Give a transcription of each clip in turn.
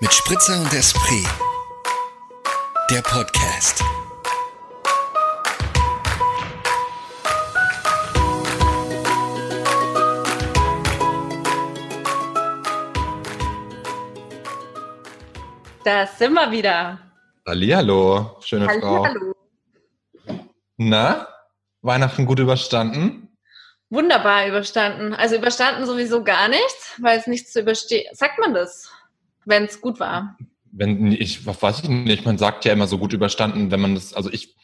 mit Spritzer und Esprit. Der Podcast. Da sind wir wieder. Hallihallo, schöne Frau. Hallo. Na, Weihnachten gut überstanden? Wunderbar überstanden. Also überstanden sowieso gar nichts, weil es nichts zu überstehen. Sagt man das, wenn es gut war? Wenn ich, weiß ich nicht, man sagt ja immer so gut überstanden, wenn man das, also ich,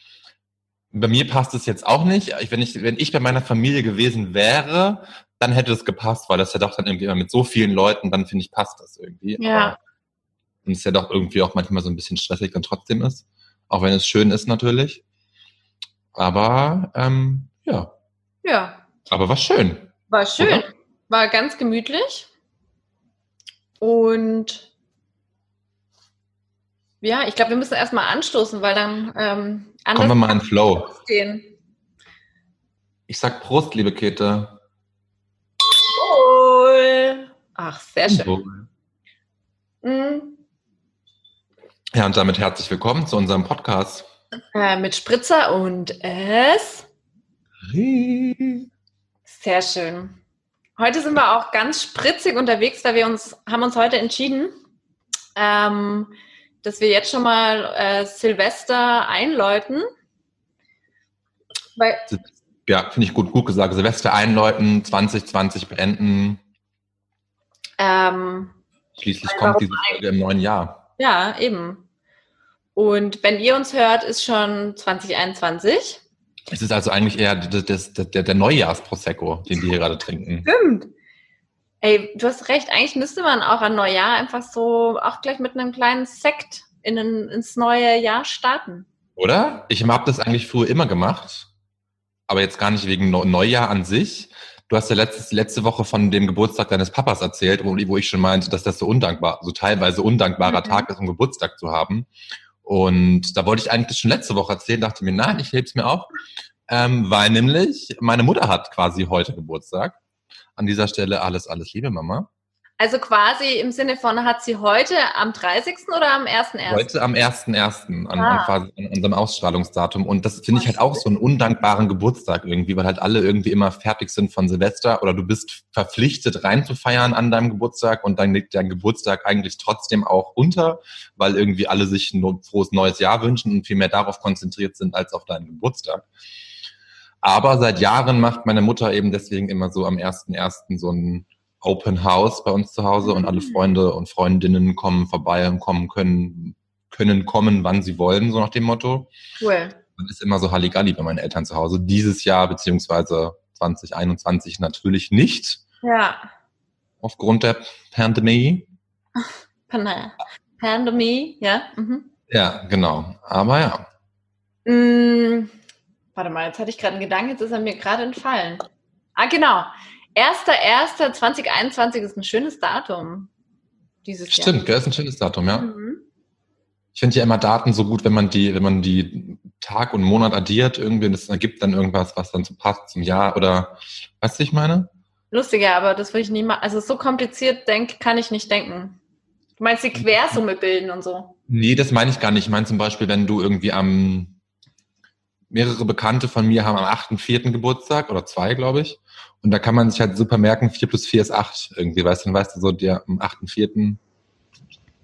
bei mir passt es jetzt auch nicht. Ich, wenn ich, wenn ich bei meiner Familie gewesen wäre, dann hätte es gepasst, weil das ja doch dann irgendwie immer mit so vielen Leuten, dann finde ich, passt das irgendwie. Ja. Aber, und es ja doch irgendwie auch manchmal so ein bisschen stressig dann trotzdem ist. Auch wenn es schön ist natürlich. Aber, ähm, ja. Ja, Aber war schön. war schön. Oder? War ganz gemütlich. Und ja, ich glaube, wir müssen erstmal anstoßen, weil dann ähm, Kommen wir mal in Flow. gehen. Ich sag Prost, liebe Käthe. Wohl. Ach, sehr schön. Mhm. Ja, und damit herzlich willkommen zu unserem Podcast. Äh, mit Spritzer und es. Sehr schön. Heute sind wir auch ganz spritzig unterwegs, da wir uns haben uns heute entschieden, ähm, dass wir jetzt schon mal äh, Silvester einläuten. Weil, Ja, finde ich gut, gut gesagt. Silvester einläuten, 2020 beenden. ähm, Schließlich kommt diese Folge im neuen Jahr. ja, eben. Und wenn ihr uns hört, ist schon 2021. Es ist also eigentlich eher das, das, das, der, der Neujahrsprosecco, den die hier gerade trinken. Stimmt. Ey, du hast recht. Eigentlich müsste man auch an Neujahr einfach so auch gleich mit einem kleinen Sekt in ein, ins neue Jahr starten. Oder? Ich habe das eigentlich früher immer gemacht, aber jetzt gar nicht wegen Neu- Neujahr an sich. Du hast ja letztes, letzte Woche von dem Geburtstag deines Papas erzählt, wo, wo ich schon meinte, dass das so undankbar, so teilweise undankbarer Mhm. Tag ist, um Geburtstag zu haben. Und da wollte ich eigentlich das schon letzte Woche erzählen, dachte mir, nein, ich heb's mir auf, ähm, weil nämlich meine Mutter hat quasi heute Geburtstag. An dieser Stelle alles, alles Liebe, Mama. Also quasi im Sinne von, hat sie heute am 30. oder am 1.1.? Heute am 1.1., an, Ah. an, quasi an unserem Ausstrahlungsdatum. Und das finde ich halt auch so einen undankbaren Geburtstag irgendwie, weil halt alle irgendwie immer fertig sind von Silvester oder du bist verpflichtet reinzufeiern an deinem Geburtstag und dann liegt dein Geburtstag eigentlich trotzdem auch unter, weil irgendwie alle sich ein frohes neues Jahr wünschen und viel mehr darauf konzentriert sind als auf deinen Geburtstag. Aber seit Jahren macht meine Mutter eben deswegen immer so am 1.1. so ein Open House bei uns zu Hause und alle Mhm. Freunde und Freundinnen kommen vorbei und kommen können, können kommen, wann sie wollen, so nach dem Motto. Cool. Man ist immer so Halligalli bei meinen Eltern zu Hause. Dieses Jahr beziehungsweise 2021 natürlich nicht, Ja. aufgrund der Pandemie. Pan Pandemie, ja. Mhm. Ja, genau. Aber ja, Mm, warte mal, jetzt hatte ich gerade einen Gedanken, jetzt ist er mir gerade entfallen. Ah, genau. 1.1.2021 ist ein schönes Datum. Dieses stimmt, gell, ist ein schönes Datum, ja. Jahr. Mhm. Ich finde ja immer Daten so gut, wenn man die, wenn man die Tag und Monat addiert, irgendwie, und das ergibt dann irgendwas, was dann so passt zum Jahr oder, weißt du, ich meine? Lustiger, aber das würde ich nie machen. Also so kompliziert denk, kann ich nicht denken. Du meinst die Quersumme bilden und so. Nee, das meine ich gar nicht. Ich meine zum Beispiel, wenn du irgendwie am mehrere Bekannte von mir haben am 8.4. Geburtstag oder zwei, glaube ich. Und da kann man sich halt super merken, 4 plus 4 ist 8 irgendwie, weißt du, dann weißt du so, der am 8.4.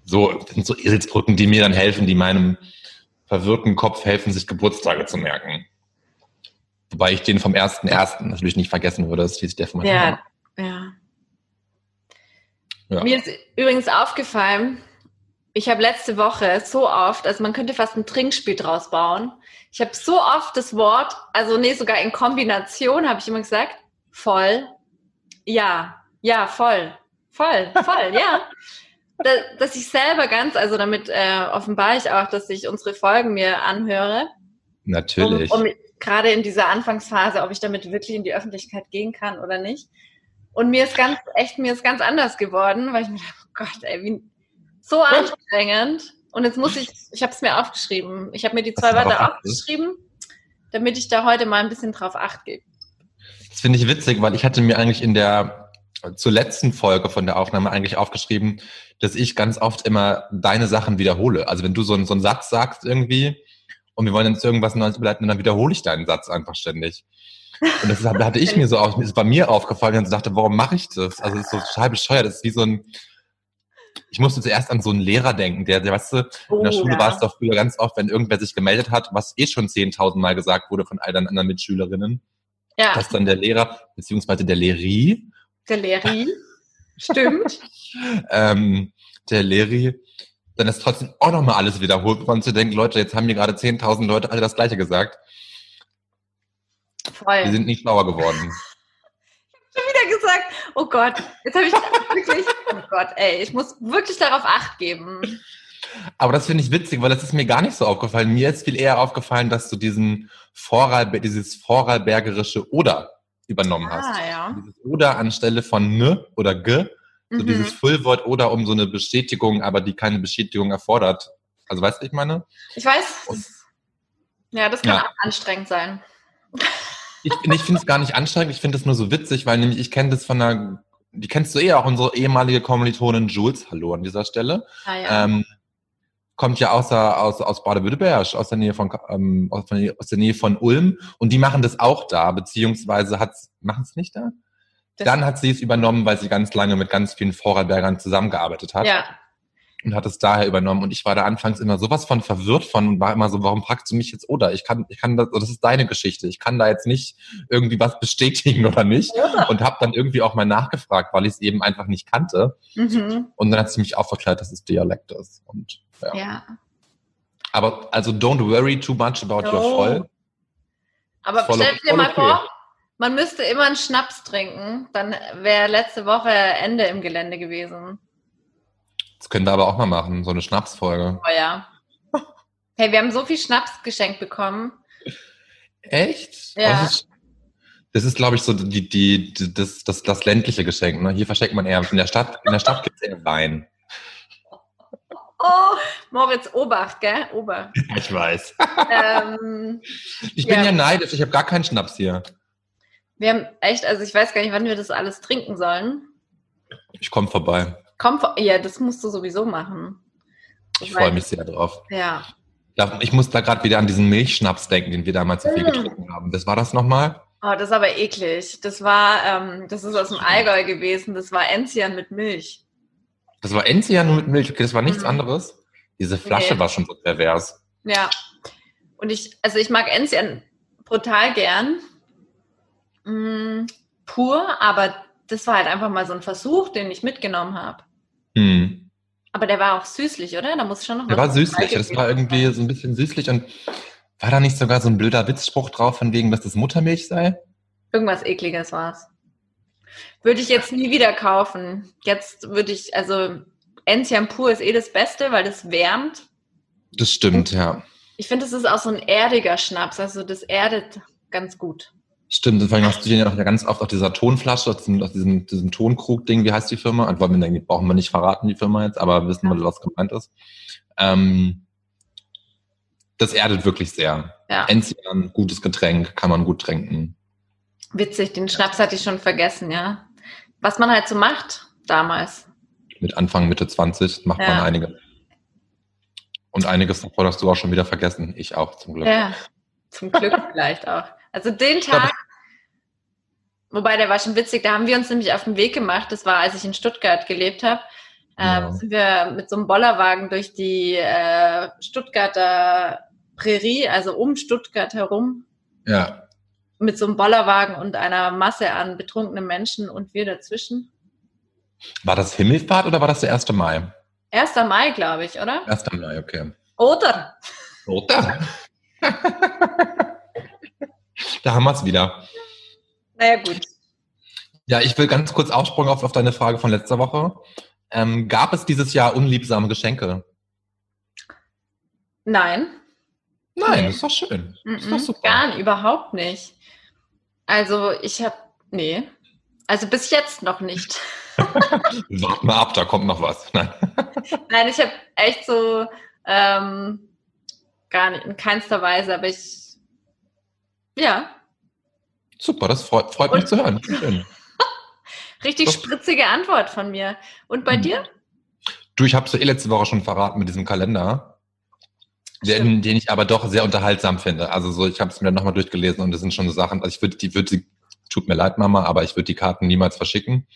So, das sind so Eselsbrücken, die mir dann helfen, die meinem verwirrten Kopf helfen, sich Geburtstage zu merken. Wobei ich den vom 1.1. natürlich nicht vergessen würde, das ist der von meiner Ja, ja. Ja. Mir ist übrigens aufgefallen, ich habe letzte Woche so oft, also man könnte fast ein Trinkspiel draus bauen. Ich habe so oft das Wort, also nee, sogar in Kombination habe ich immer gesagt, voll, ja, ja, voll, voll, voll, ja. Da, dass ich selber ganz, also damit äh, offenbare ich auch, dass ich unsere Folgen mir anhöre. Natürlich. Um, um gerade in dieser Anfangsphase, ob ich damit wirklich in die Öffentlichkeit gehen kann oder nicht. Und mir ist ganz, echt, mir ist ganz anders geworden, weil ich mir dachte, oh Gott, ey, wie, so anstrengend. Und jetzt muss ich, ich habe es mir aufgeschrieben. Ich habe mir die zwei Wörter aufgeschrieben, damit ich da heute mal ein bisschen drauf acht gebe. Das finde ich witzig, weil ich hatte mir eigentlich in der zur letzten Folge von der Aufnahme eigentlich aufgeschrieben, dass ich ganz oft immer deine Sachen wiederhole. Also wenn du so, einen- so einen Satz sagst irgendwie und wir wollen jetzt irgendwas Neues überleiten, dann wiederhole ich deinen Satz einfach ständig. Und das hatte ich mir so auch, ist bei mir aufgefallen und dachte, warum mache ich das? Also es ist so total bescheuert. Das ist wie so ein, ich musste zuerst an so einen Lehrer denken, der, der weißt du, in der Oh, Schule ja. war es doch früher ganz oft, wenn irgendwer sich gemeldet hat, was eh schon 10.000 Mal gesagt wurde von all deinen anderen Mitschülerinnen, Ja, dass dann der Lehrer, beziehungsweise der Lehri, der Leri. Stimmt. ähm, der Leri, dann ist trotzdem auch nochmal alles wiederholt, man zu denken, Leute, jetzt haben mir gerade 10.000 Leute alle das Gleiche gesagt. Voll. Die sind nicht schlauer geworden. Gesagt, oh Gott, jetzt habe ich wirklich, oh Gott, ey, ich muss wirklich darauf Acht geben. Aber das finde ich witzig, weil das ist mir gar nicht so aufgefallen. Mir ist viel eher aufgefallen, dass du diesen Vorarlbe dieses vorarlbergerische Oder übernommen hast. Ah, ja. Dieses Oder anstelle von ne oder ge, so Mhm. dieses Füllwort oder um so eine Bestätigung, aber die keine Bestätigung erfordert. Also weißt du, ich meine? Ich weiß, das- ja, das kann Ja. auch anstrengend sein. Ich, ich finde es gar nicht anstrengend, ich finde es nur so witzig, weil nämlich ich kenne das von einer, die kennst du eh auch, unsere ehemalige Kommilitonin Jules, hallo an dieser Stelle, Ah, ja. ähm, kommt ja aus, der- aus, aus Baden-Württemberg, aus der Nähe von ähm, aus, der Nähe- aus der Nähe von Ulm und die machen das auch da, beziehungsweise machen es nicht da? Das- Dann hat sie es übernommen, weil sie ganz lange mit ganz vielen Vorarlbergern zusammengearbeitet hat. ja, und hat es daher übernommen. Und ich war da anfangs immer sowas von verwirrt von und war immer so, warum fragst du mich jetzt oder? Ich kann, ich kann das, das ist deine Geschichte. Ich kann da jetzt nicht irgendwie was bestätigen oder nicht. Und habe dann irgendwie auch mal nachgefragt, weil ich es eben einfach nicht kannte. mhm. Und dann hat sie mich aufgeklärt, dass es Dialekt ist. Und ja. ja. Aber also don't worry too much about your Oh. voll. Aber Voll- stell dir mal okay. vor, man müsste immer einen Schnaps trinken, dann wäre letzte Woche Ende im Gelände gewesen. Das können wir aber auch mal machen, so eine Schnapsfolge. Oh ja. Hey, wir haben so viel Schnaps geschenkt bekommen. Echt? Ja. Das ist, das ist glaube ich, so die, die, die, das, das, das ländliche Geschenk. Ne? Hier verschenkt man eher, in der Stadt, in der Stadt gibt es eher Wein. Oh, Moritz, Obacht, gell? Obacht. Ich weiß. ähm, Ich bin Ja. ja neidisch, ich habe gar keinen Schnaps hier. wir haben echt, also ich weiß gar nicht, wann wir das alles trinken sollen. Ich komme vorbei. Komm, ja, das musst du sowieso machen. Ich Weil- freue mich sehr drauf. Ja. Ich muss da gerade wieder an diesen Milchschnaps denken, den wir damals so viel Mm. getrunken haben. Das war das nochmal? Oh, das ist aber eklig. Das war, ähm, das ist aus dem Allgäu gewesen. Das war Enzian mit Milch. Das war Enzian nur mit Milch. Okay, das war nichts Mhm. anderes. Diese Flasche Nee. war schon so pervers. Ja. Und ich, also ich mag Enzian brutal gern. Mm, pur, aber das war halt einfach mal so ein Versuch, den ich mitgenommen habe. Hm. Aber der war auch süßlich, oder? Da muss schon noch Der war süßlich. Das war irgendwie so ein bisschen süßlich und war da nicht sogar so ein blöder Witzspruch drauf, von wegen, dass das Muttermilch sei? Irgendwas ekliges war's. Würde ich jetzt nie wieder kaufen. Jetzt würde ich, also Enzian pur ist eh das Beste, weil das wärmt. Das stimmt, ja. Ich finde, es ist auch so ein erdiger Schnaps, also das erdet ganz gut. Stimmt, vor allem hast du den ja auch ganz oft auf dieser Tonflasche, aus diesem, aus diesem, diesem Tonkrug-Ding, wie heißt die Firma? Und wollen wir, denken, brauchen wir nicht verraten, die Firma jetzt, aber wissen wir, was gemeint ist. Ähm, das erdet wirklich sehr. Ja. Enzian, gutes Getränk, kann man gut trinken. Witzig, den Schnaps hatte ich schon vergessen, ja. Was man halt so macht damals. Mit Anfang, Mitte 20 macht man Ja. einige. Und einiges davon hast du auch schon wieder vergessen. Ich auch, zum Glück. Ja, zum Glück vielleicht auch. Also den Tag, wobei der war schon witzig, da haben wir uns nämlich auf den Weg gemacht. Das war, als ich in Stuttgart gelebt habe. Ähm, Ja. Sind wir mit so einem Bollerwagen durch die äh, Stuttgarter Prärie, also um Stuttgart herum, Ja. mit so einem Bollerwagen und einer Masse an betrunkenen Menschen und wir dazwischen. War das Himmelfahrt oder war das der 1. Mai? 1. Mai, glaube ich, oder? 1. Mai, okay. Oder? Oder? da haben wir es wieder. Naja, gut. Ja, ich will ganz kurz Aufsprung auf, auf deine Frage von letzter Woche. Ähm, gab es dieses Jahr unliebsame Geschenke? Nein. Nein, Nee. das ist doch schön. Das ist Mhm, doch super. Gar nicht, überhaupt nicht. Also ich habe, nee, also bis jetzt noch nicht. Wart mal ab, da kommt noch was. Nein. Nein, ich habe echt so ähm, gar nicht, in keinster Weise, aber ich, ja, Super, das freut, freut mich zu hören. Richtig Doch. spritzige Antwort von mir. Und bei Mhm. dir? Du, ich habe es ja eh letzte Woche schon verraten mit diesem Kalender, den, den ich aber doch sehr unterhaltsam finde. Also so, ich habe es mir nochmal durchgelesen und das sind schon so Sachen, also ich würde die, würde tut mir leid, Mama, aber ich würde die Karten niemals verschicken.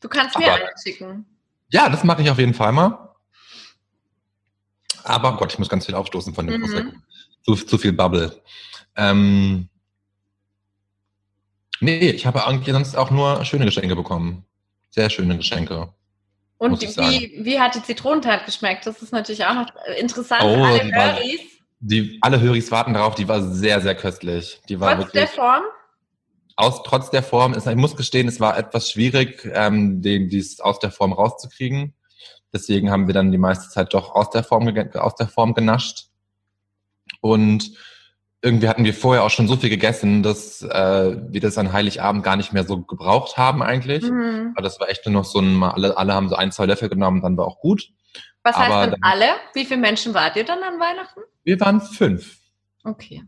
Du kannst mir Aber- eine schicken. Ja, das mache ich auf jeden Fall mal. Aber Gott, ich muss ganz viel aufstoßen von dem Mhm. Prosecco. Zu, zu viel Bubble. Ähm, nee, ich habe eigentlich sonst auch nur schöne Geschenke bekommen. Sehr schöne Geschenke. Und wie, wie hat die Zitronentat geschmeckt? Das ist natürlich auch noch interessant Oh, alle die war- Höris. Die, alle Höris warten darauf, die war sehr, sehr köstlich. Die war Trotz der wirklich, Form? aus, trotz der Form, ist, ich muss gestehen, es war etwas schwierig, ähm, den, dies aus der Form rauszukriegen. Deswegen haben wir dann die meiste Zeit doch aus der Form, aus der Form genascht. Und irgendwie hatten wir vorher auch schon so viel gegessen, dass äh, wir das an Heiligabend gar nicht mehr so gebraucht haben eigentlich. Mhm. Aber das war echt nur noch so ein, alle, alle haben so ein, zwei Löffel genommen, dann war auch gut. Was heißt Aber denn dann- alle? Wie viele Menschen wart ihr dann an Weihnachten? Wir waren fünf. Okay.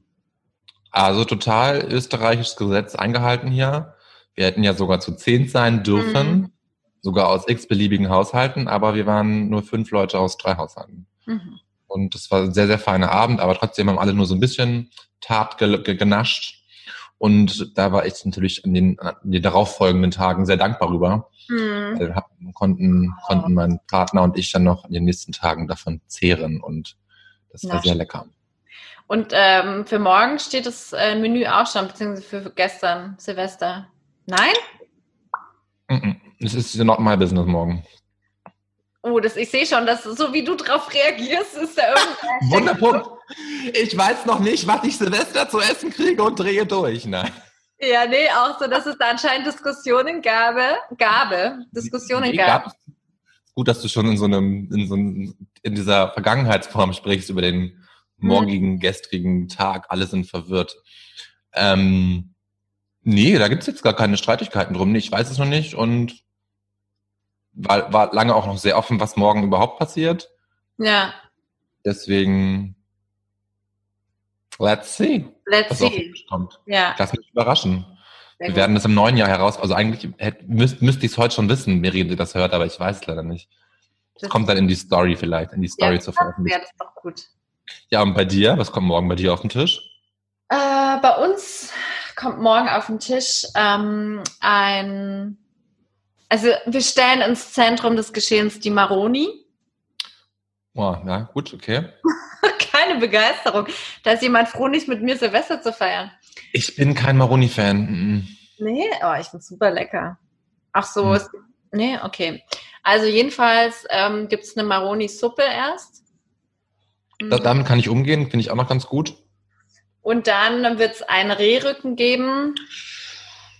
Also total österreichisches Gesetz eingehalten hier. Wir hätten ja sogar zu zehn sein dürfen, Mhm. sogar aus x-beliebigen Haushalten, aber wir waren nur fünf Leute aus drei Haushalten. Mhm. Und das war ein sehr, sehr feiner Abend, aber trotzdem haben alle nur so ein bisschen Tat ge ge genascht. Und da war ich natürlich an den, an den darauffolgenden Tagen sehr dankbar rüber. Mhm. Hab, konnten, konnten mein Partner und ich dann noch in den nächsten Tagen davon zehren und das war Na, sehr lecker. Und ähm, für morgen steht das äh, Menü auch schon, beziehungsweise für gestern, Silvester. Nein? Es ist not my business morgen. Oh, das, ich sehe schon, dass so wie du drauf reagierst, ist da irgendwas. Wunderpunkt. Ich weiß noch nicht, was ich Silvester zu essen kriege und drehe durch. Nein. Ja, nee, auch so, dass es da anscheinend Diskussionen gabe, gabe, Diskussionen Nee, gab. gab es. Gut, dass du schon in so einem, in so einem, in dieser Vergangenheitsform sprichst über den morgigen, gestrigen Tag. Alle sind verwirrt. Ähm, nee, da gibt's jetzt gar keine Streitigkeiten drum. Ich weiß es noch nicht und war, war lange auch noch sehr offen, was morgen überhaupt passiert. Ja, Deswegen, let's see, let's see. kommt. Ja, Lass mich überraschen. sehr Wir gut. werden das im neuen Jahr heraus, also eigentlich hätt, müsst, müsste ich es heute schon wissen, Miri, die das hört, aber ich weiß es leider nicht. Das Das- kommt dann in die Story vielleicht, in die Story ja, zur Ja, Veröffentlichung. das ist doch gut. Ja, und bei dir? Was kommt morgen bei dir auf den Tisch? Äh, bei uns kommt morgen auf den Tisch ähm, ein, also wir stellen ins Zentrum des Geschehens die Maroni. Oh, ja, gut, okay. Keine Begeisterung. Da ist jemand froh, nicht mit mir Silvester zu feiern. Ich bin kein Maroni-Fan. Nee, oh, ich finde super lecker. Ach so, Hm. es, nee, okay. Also jedenfalls ähm, gibt es eine Maroni-Suppe erst. Da, damit kann ich umgehen, finde ich auch noch ganz gut. Und dann wird es einen Rehrücken geben.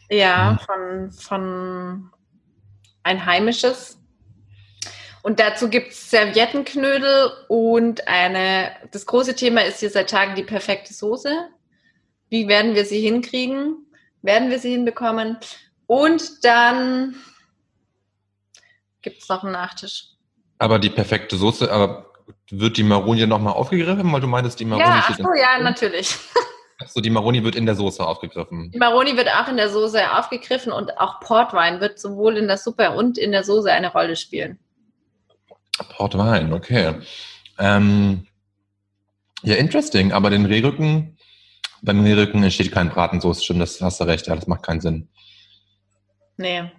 Ja, Mhm. von, von ein heimisches. Und dazu gibt es Serviettenknödel und eine, das große Thema ist hier seit Tagen die perfekte Soße. Wie werden wir sie hinkriegen? Werden wir sie hinbekommen? Und dann gibt es noch einen Nachtisch. Aber die perfekte Soße, aber wird die Maroni nochmal aufgegriffen? Weil du meintest, die Maroni ja, ach so, ja, natürlich. Ach so, die Maroni wird in der Soße aufgegriffen. Die Maroni wird auch in der Soße aufgegriffen und auch Portwein wird sowohl in der Suppe und in der Soße eine Rolle spielen. Portwein, okay. Ähm, ja, interesting. Aber den Rehrücken, beim Rehrücken entsteht kein Bratensoße. Stimmt, das hast du recht. Ja, das macht keinen Sinn. Nee,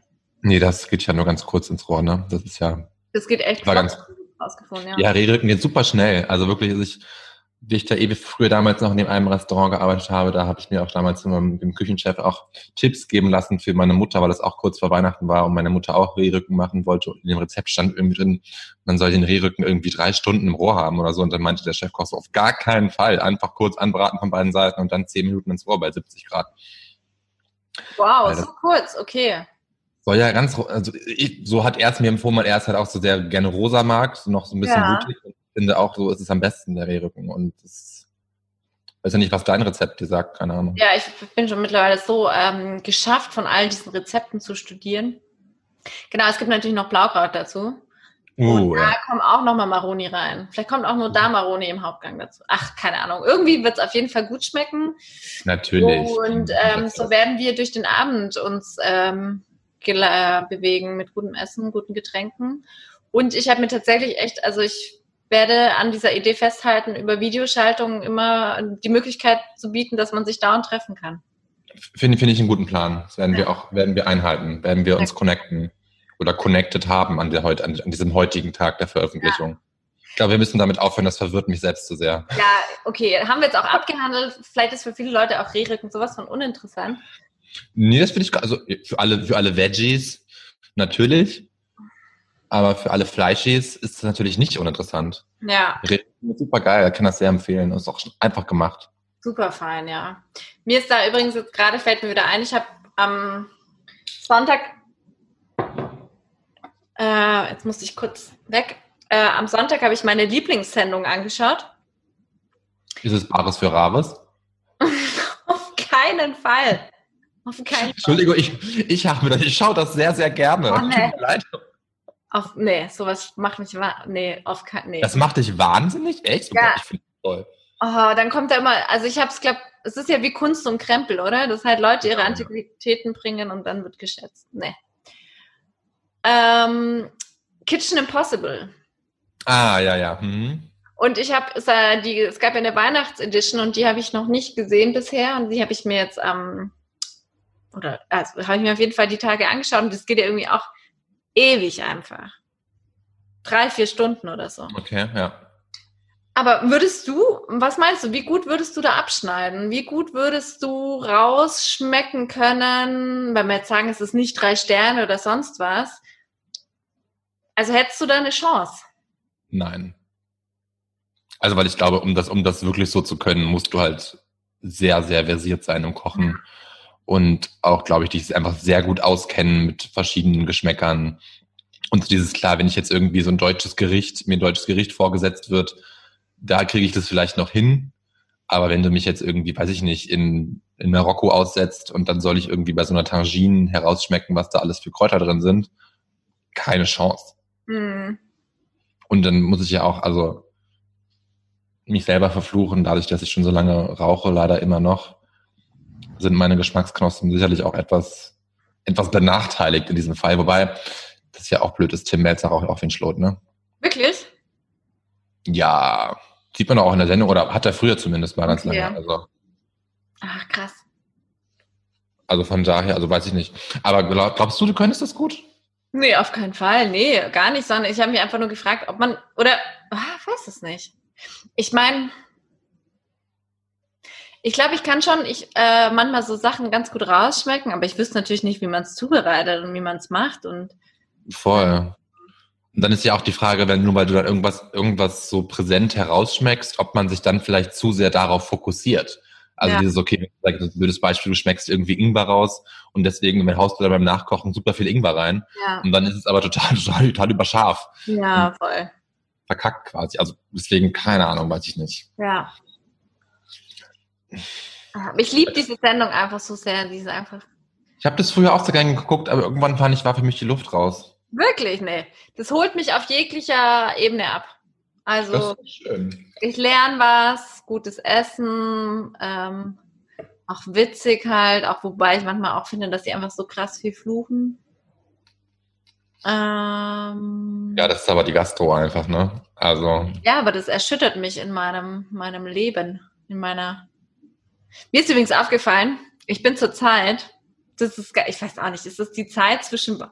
Nee, das geht ja nur ganz kurz ins Rohr, ne? Das ist ja, das geht echt War ganz- rausgefunden, ja. ja, Rehrücken geht super schnell. Also wirklich, also ich, wie ich da ewig früher damals noch in dem einem Restaurant gearbeitet habe, da habe ich mir auch damals mit dem Küchenchef auch Tipps geben lassen für meine Mutter, weil das auch kurz vor Weihnachten war und meine Mutter auch Rehrücken machen wollte. Und in dem Rezept stand irgendwie drin, man soll den Rehrücken irgendwie drei Stunden im Rohr haben oder so. Und dann meinte der Chefkoch so, auf gar keinen Fall. Einfach kurz anbraten von beiden Seiten und dann zehn Minuten ins Rohr bei 70 Grad. Wow, so kurz, okay. Soll ja ganz, also ich, so hat er es mir empfohlen, weil er es halt auch so sehr gerne rosa mag, so noch so ein bisschen Ja. blutig. Finde auch, so ist es am besten, der Rehrücken. Und das weiß ja nicht, was dein Rezept dir sagt, keine Ahnung. Ja, ich bin schon mittlerweile so ähm, geschafft, von all diesen Rezepten zu studieren. Genau, es gibt natürlich noch Blaukraut dazu. Uh, und da ja. kommt auch nochmal Maroni rein. Vielleicht kommt auch nur da Maroni im Hauptgang dazu. Ach, keine Ahnung. Irgendwie wird es auf jeden Fall gut schmecken. Natürlich. Und ähm, so werden wir durch den Abend uns ähm, bewegen mit gutem Essen, guten Getränken. Und ich habe mir tatsächlich echt, also ich werde an dieser Idee festhalten, über Videoschaltungen immer die Möglichkeit zu bieten, dass man sich dauernd treffen kann. Finde finde ich einen guten Plan. Das werden wir auch, werden wir einhalten, werden wir uns connecten oder connected haben an, der, an, an diesem heutigen Tag der Veröffentlichung. Ich glaube, wir müssen damit aufhören, das verwirrt mich selbst zu sehr. Ja, okay, haben wir jetzt auch abgehandelt. Vielleicht ist für viele Leute auch Rehrücken sowas von uninteressant. Nee, das finde ich, also für alle, für alle Veggies natürlich, aber für alle Fleischies ist es natürlich nicht uninteressant. Ja, Super geil, ich kann das sehr empfehlen. Ist auch schon einfach gemacht. super fein, ja. Mir ist da übrigens jetzt gerade, fällt mir wieder ein, ich habe am Sonntag, äh, jetzt musste ich kurz weg, äh, am Sonntag habe ich meine Lieblingssendung angeschaut. Ist es Bares für Rares? Auf keinen Fall. Auf keinen Fall. Entschuldigung, ich, ich habe das, ich schaue das sehr, sehr gerne. Oh, Tut nee. mir leid. Auf, nee, sowas macht mich. Nee, auf keinen nee. Das macht dich wahnsinnig? Echt? Ja. Ich finde das toll. Oh, dann kommt da immer, also ich habe es, glaube es ist ja wie Kunst und Krempel, oder? Dass halt Leute ihre. Antiquitäten bringen und dann wird geschätzt. Nee. Ähm, Kitchen Impossible. Ah, ja, ja. Hm. Und ich habe, es, äh, die, es gab ja eine Weihnachtsedition und die habe ich noch nicht gesehen bisher und die habe ich mir jetzt am, oder also habe ich mir auf jeden Fall die Tage angeschaut und das geht ja irgendwie auch ewig einfach. Drei, vier Stunden oder so. Okay, ja. Aber würdest du, was meinst du, wie gut würdest du da abschneiden? Wie gut würdest du rausschmecken können, wenn wir jetzt sagen, es ist nicht drei Sterne oder sonst was? Also hättest du da eine Chance? Nein. Also, weil ich glaube, um das, um das wirklich so zu können, musst du halt sehr, sehr versiert sein im Kochen. Und auch, glaube ich, dich einfach sehr gut auskennen mit verschiedenen Geschmäckern. Und dieses, klar, wenn ich jetzt irgendwie so ein deutsches Gericht, mir ein deutsches Gericht vorgesetzt wird, da kriege ich das vielleicht noch hin. Aber wenn du mich jetzt irgendwie, weiß ich nicht, in, in Marokko aussetzt und dann soll ich irgendwie bei so einer Tangine herausschmecken, was da alles für Kräuter drin sind, keine Chance. Hm. Und dann muss ich ja auch, also mich selber verfluchen, dadurch, dass ich schon so lange rauche, leider immer noch, sind meine Geschmacksknospen sicherlich auch etwas, etwas benachteiligt in diesem Fall. Wobei, das ja auch blöd ist, Tim Melzer auch wie ein Schlot, ne? Wirklich? Ja, sieht man auch in der Sendung, oder hat er früher zumindest mal ganz Okay. lange. Also, Ach, krass. also von daher, also weiß ich nicht. Aber glaub, glaubst du, du könntest das gut? Nee, auf keinen Fall. Nee, gar nicht, sondern ich habe mich einfach nur gefragt, ob man, oder, ah, weiß es nicht. Ich meine, ich glaube, ich kann schon ich, äh, manchmal so Sachen ganz gut rausschmecken, aber ich wüsste natürlich nicht, wie man es zubereitet und wie man es macht. Und Voll. Und dann ist ja auch die Frage, wenn nur weil du dann irgendwas, irgendwas so präsent herausschmeckst, ob man sich dann vielleicht zu sehr darauf fokussiert. Also Ja. dieses, okay, ein blödes Beispiel, du schmeckst irgendwie Ingwer raus und deswegen wenn haust du dann beim Nachkochen super viel Ingwer rein ja, und dann ist es aber total, total, total überscharf. ja, voll. Verkackt quasi. Also deswegen, keine Ahnung, weiß ich nicht. Ja. Ich liebe diese Sendung einfach so sehr. Diese einfach. Ich habe das früher auch so gerne geguckt, aber irgendwann fand ich, war für mich die Luft raus. Wirklich, nee. Das holt mich auf jeglicher Ebene ab. Also. Ich lerne was, gutes Essen, ähm, auch witzig halt, auch wobei ich manchmal auch finde, dass die einfach so krass viel fluchen. Ähm, Ja, das ist aber die Gastro einfach, ne? Also, ja, aber das erschüttert mich in meinem, meinem Leben, in meiner. Mir ist übrigens aufgefallen, ich bin zur Zeit, das ist, ich weiß auch nicht, ist das die Zeit zwischen,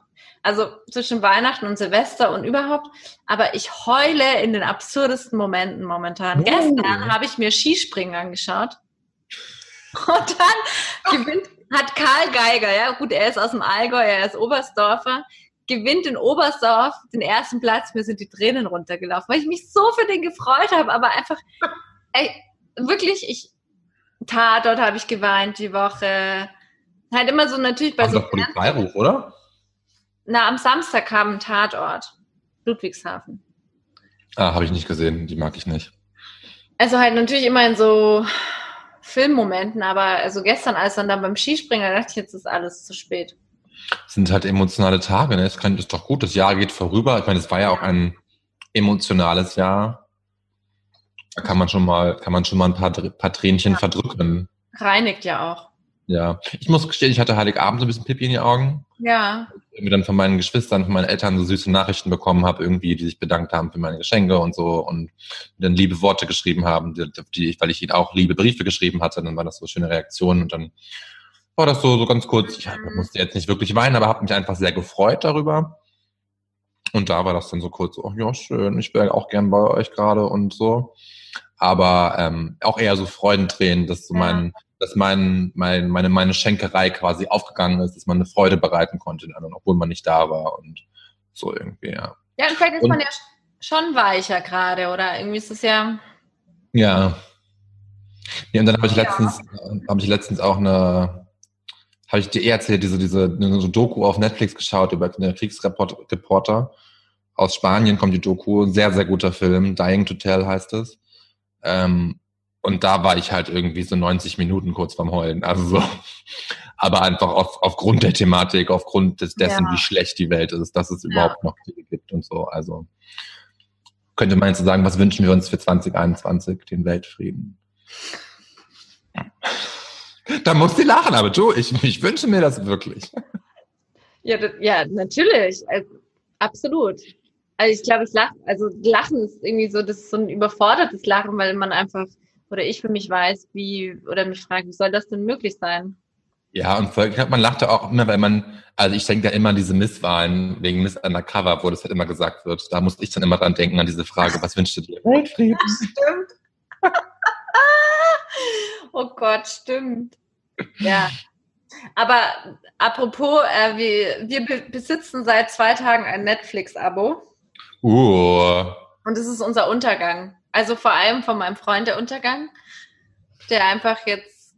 also zwischen Weihnachten und Silvester und überhaupt, aber ich heule in den absurdesten Momenten momentan. Oh. Gestern habe ich mir Skispringen angeschaut und dann gewinnt, hat Karl Geiger, ja gut, er ist aus dem Allgäu, er ist Oberstdorfer, gewinnt in Oberstdorf den ersten Platz, mir sind die Tränen runtergelaufen, weil ich mich so für den gefreut habe, aber einfach, ey, wirklich, ich, Tatort habe ich geweint die Woche. Halt immer so natürlich bei haben so, doch Polizeiruf, oder? na, am Samstag kam ein Tatort, Ludwigshafen. Ah, habe ich nicht gesehen, die mag ich nicht. Also halt natürlich immer in so Filmmomenten, aber also gestern, als dann da beim Skispringen, da dachte ich, jetzt ist alles zu spät. Das sind halt emotionale Tage, ne? Es ist doch gut, das Jahr geht vorüber. Ich meine, es war ja auch ein emotionales Jahr. Da kann man schon mal, kann man schon mal ein paar, paar Tränchen Ja. verdrücken. Reinigt ja auch. Ja. Ich muss gestehen, ich hatte Heiligabend so ein bisschen Pipi in die Augen. Ja. Irgendwie dann von meinen Geschwistern, von meinen Eltern so süße Nachrichten bekommen habe, irgendwie, die sich bedankt haben für meine Geschenke und so und dann liebe Worte geschrieben haben, die, ich, weil ich ihnen auch liebe Briefe geschrieben hatte, dann waren das so schöne Reaktionen und dann war das so, so ganz kurz. Ich musste jetzt nicht wirklich weinen, aber habe mich einfach sehr gefreut darüber. Und da war das dann so kurz, oh ja, schön, ich wäre auch gern bei euch gerade und so. Aber ähm, auch eher so Freudentränen, dass so mein, dass mein, mein, meine, meine Schenkerei quasi aufgegangen ist, dass man eine Freude bereiten konnte den anderen, obwohl man nicht da war und so irgendwie, ja. Ja, und vielleicht ist Und- man ja schon weicher gerade, oder irgendwie ist es ja. Ja. ja und dann habe ich Ja. letztens, äh, habe ich letztens auch eine, habe ich dir eh erzählt, diese, diese eine so Doku auf Netflix geschaut über einen Kriegsreporter aus Spanien kommt die Doku, sehr, sehr guter Film, Dying to Tell heißt es. Ähm, und da war ich halt irgendwie so 90 Minuten kurz vorm Heulen. Also so, aber einfach auf, aufgrund der Thematik, aufgrund des, dessen, Ja. wie schlecht die Welt ist, dass es überhaupt noch Kriege gibt und so. Also könnte man jetzt so sagen, was wünschen wir uns für 2021? Den Weltfrieden. Da muss sie lachen, aber du, ich, ich wünsche mir das wirklich. Ja, das, ja natürlich. Also, absolut. Also ich glaube, ich lache, also Lachen ist irgendwie so, das ist so ein überfordertes Lachen, weil man einfach, oder ich für mich weiß, wie, oder mich frage, wie soll das denn möglich sein? Ja, und ich glaub, man lacht ja auch immer, weil man, also ich denke ja immer an diese Misswahlen wegen Miss Undercover, wo das halt immer gesagt wird. Da musste ich dann immer dran denken, an diese Frage, was wünschst du dir? Weltfrieden. Stimmt. oh Gott, stimmt. Ja. Aber apropos, äh, wir, wir be besitzen seit zwei Tagen ein Netflix-Abo Uh, und es ist unser Untergang. Also vor allem von meinem Freund der Untergang, der einfach jetzt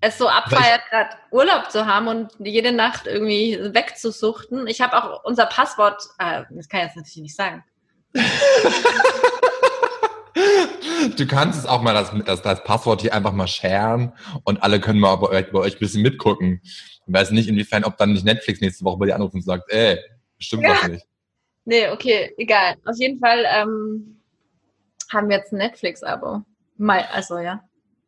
es so abfeiert, gerade Urlaub zu haben und jede Nacht irgendwie wegzusuchten. Ich habe auch unser Passwort, äh, das kann ich jetzt natürlich nicht sagen. du kannst es auch mal das, das, das Passwort hier einfach mal sharen und alle können mal bei euch, bei euch ein bisschen mitgucken. Ich weiß nicht, inwiefern, ob dann nicht Netflix nächste Woche bei dir anruft und sagt, ey, bestimmt Ja. was nicht. Nee, okay, egal. Auf jeden Fall ähm, haben wir jetzt ein Netflix-Abo. Also ja.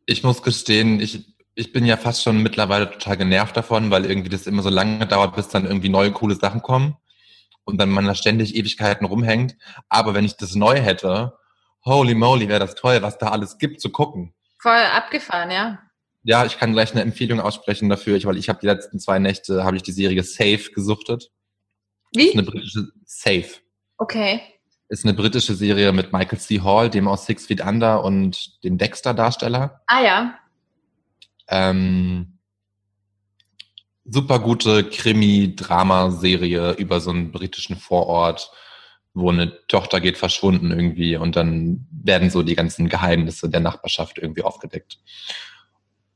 Ich muss gestehen, ich, ich bin ja fast schon mittlerweile total genervt davon, weil irgendwie das immer so lange dauert, bis dann irgendwie neue coole Sachen kommen und dann man da ständig Ewigkeiten rumhängt. Aber wenn ich das neu hätte, holy moly, wäre das toll, was da alles gibt zu gucken. Voll abgefahren, ja. Ja, ich kann gleich eine Empfehlung aussprechen dafür, ich, weil ich habe die letzten zwei Nächte, habe ich die Serie Safe gesuchtet. Ist eine Wie? britische Safe. Okay. Ist eine britische Serie mit Michael C. Hall, dem aus Six Feet Under und dem Dexter-Darsteller. Ah ja. Ähm, super gute Krimi-Drama-Serie über so einen britischen Vorort, wo eine Tochter geht verschwunden irgendwie und dann werden so die ganzen Geheimnisse der Nachbarschaft irgendwie aufgedeckt.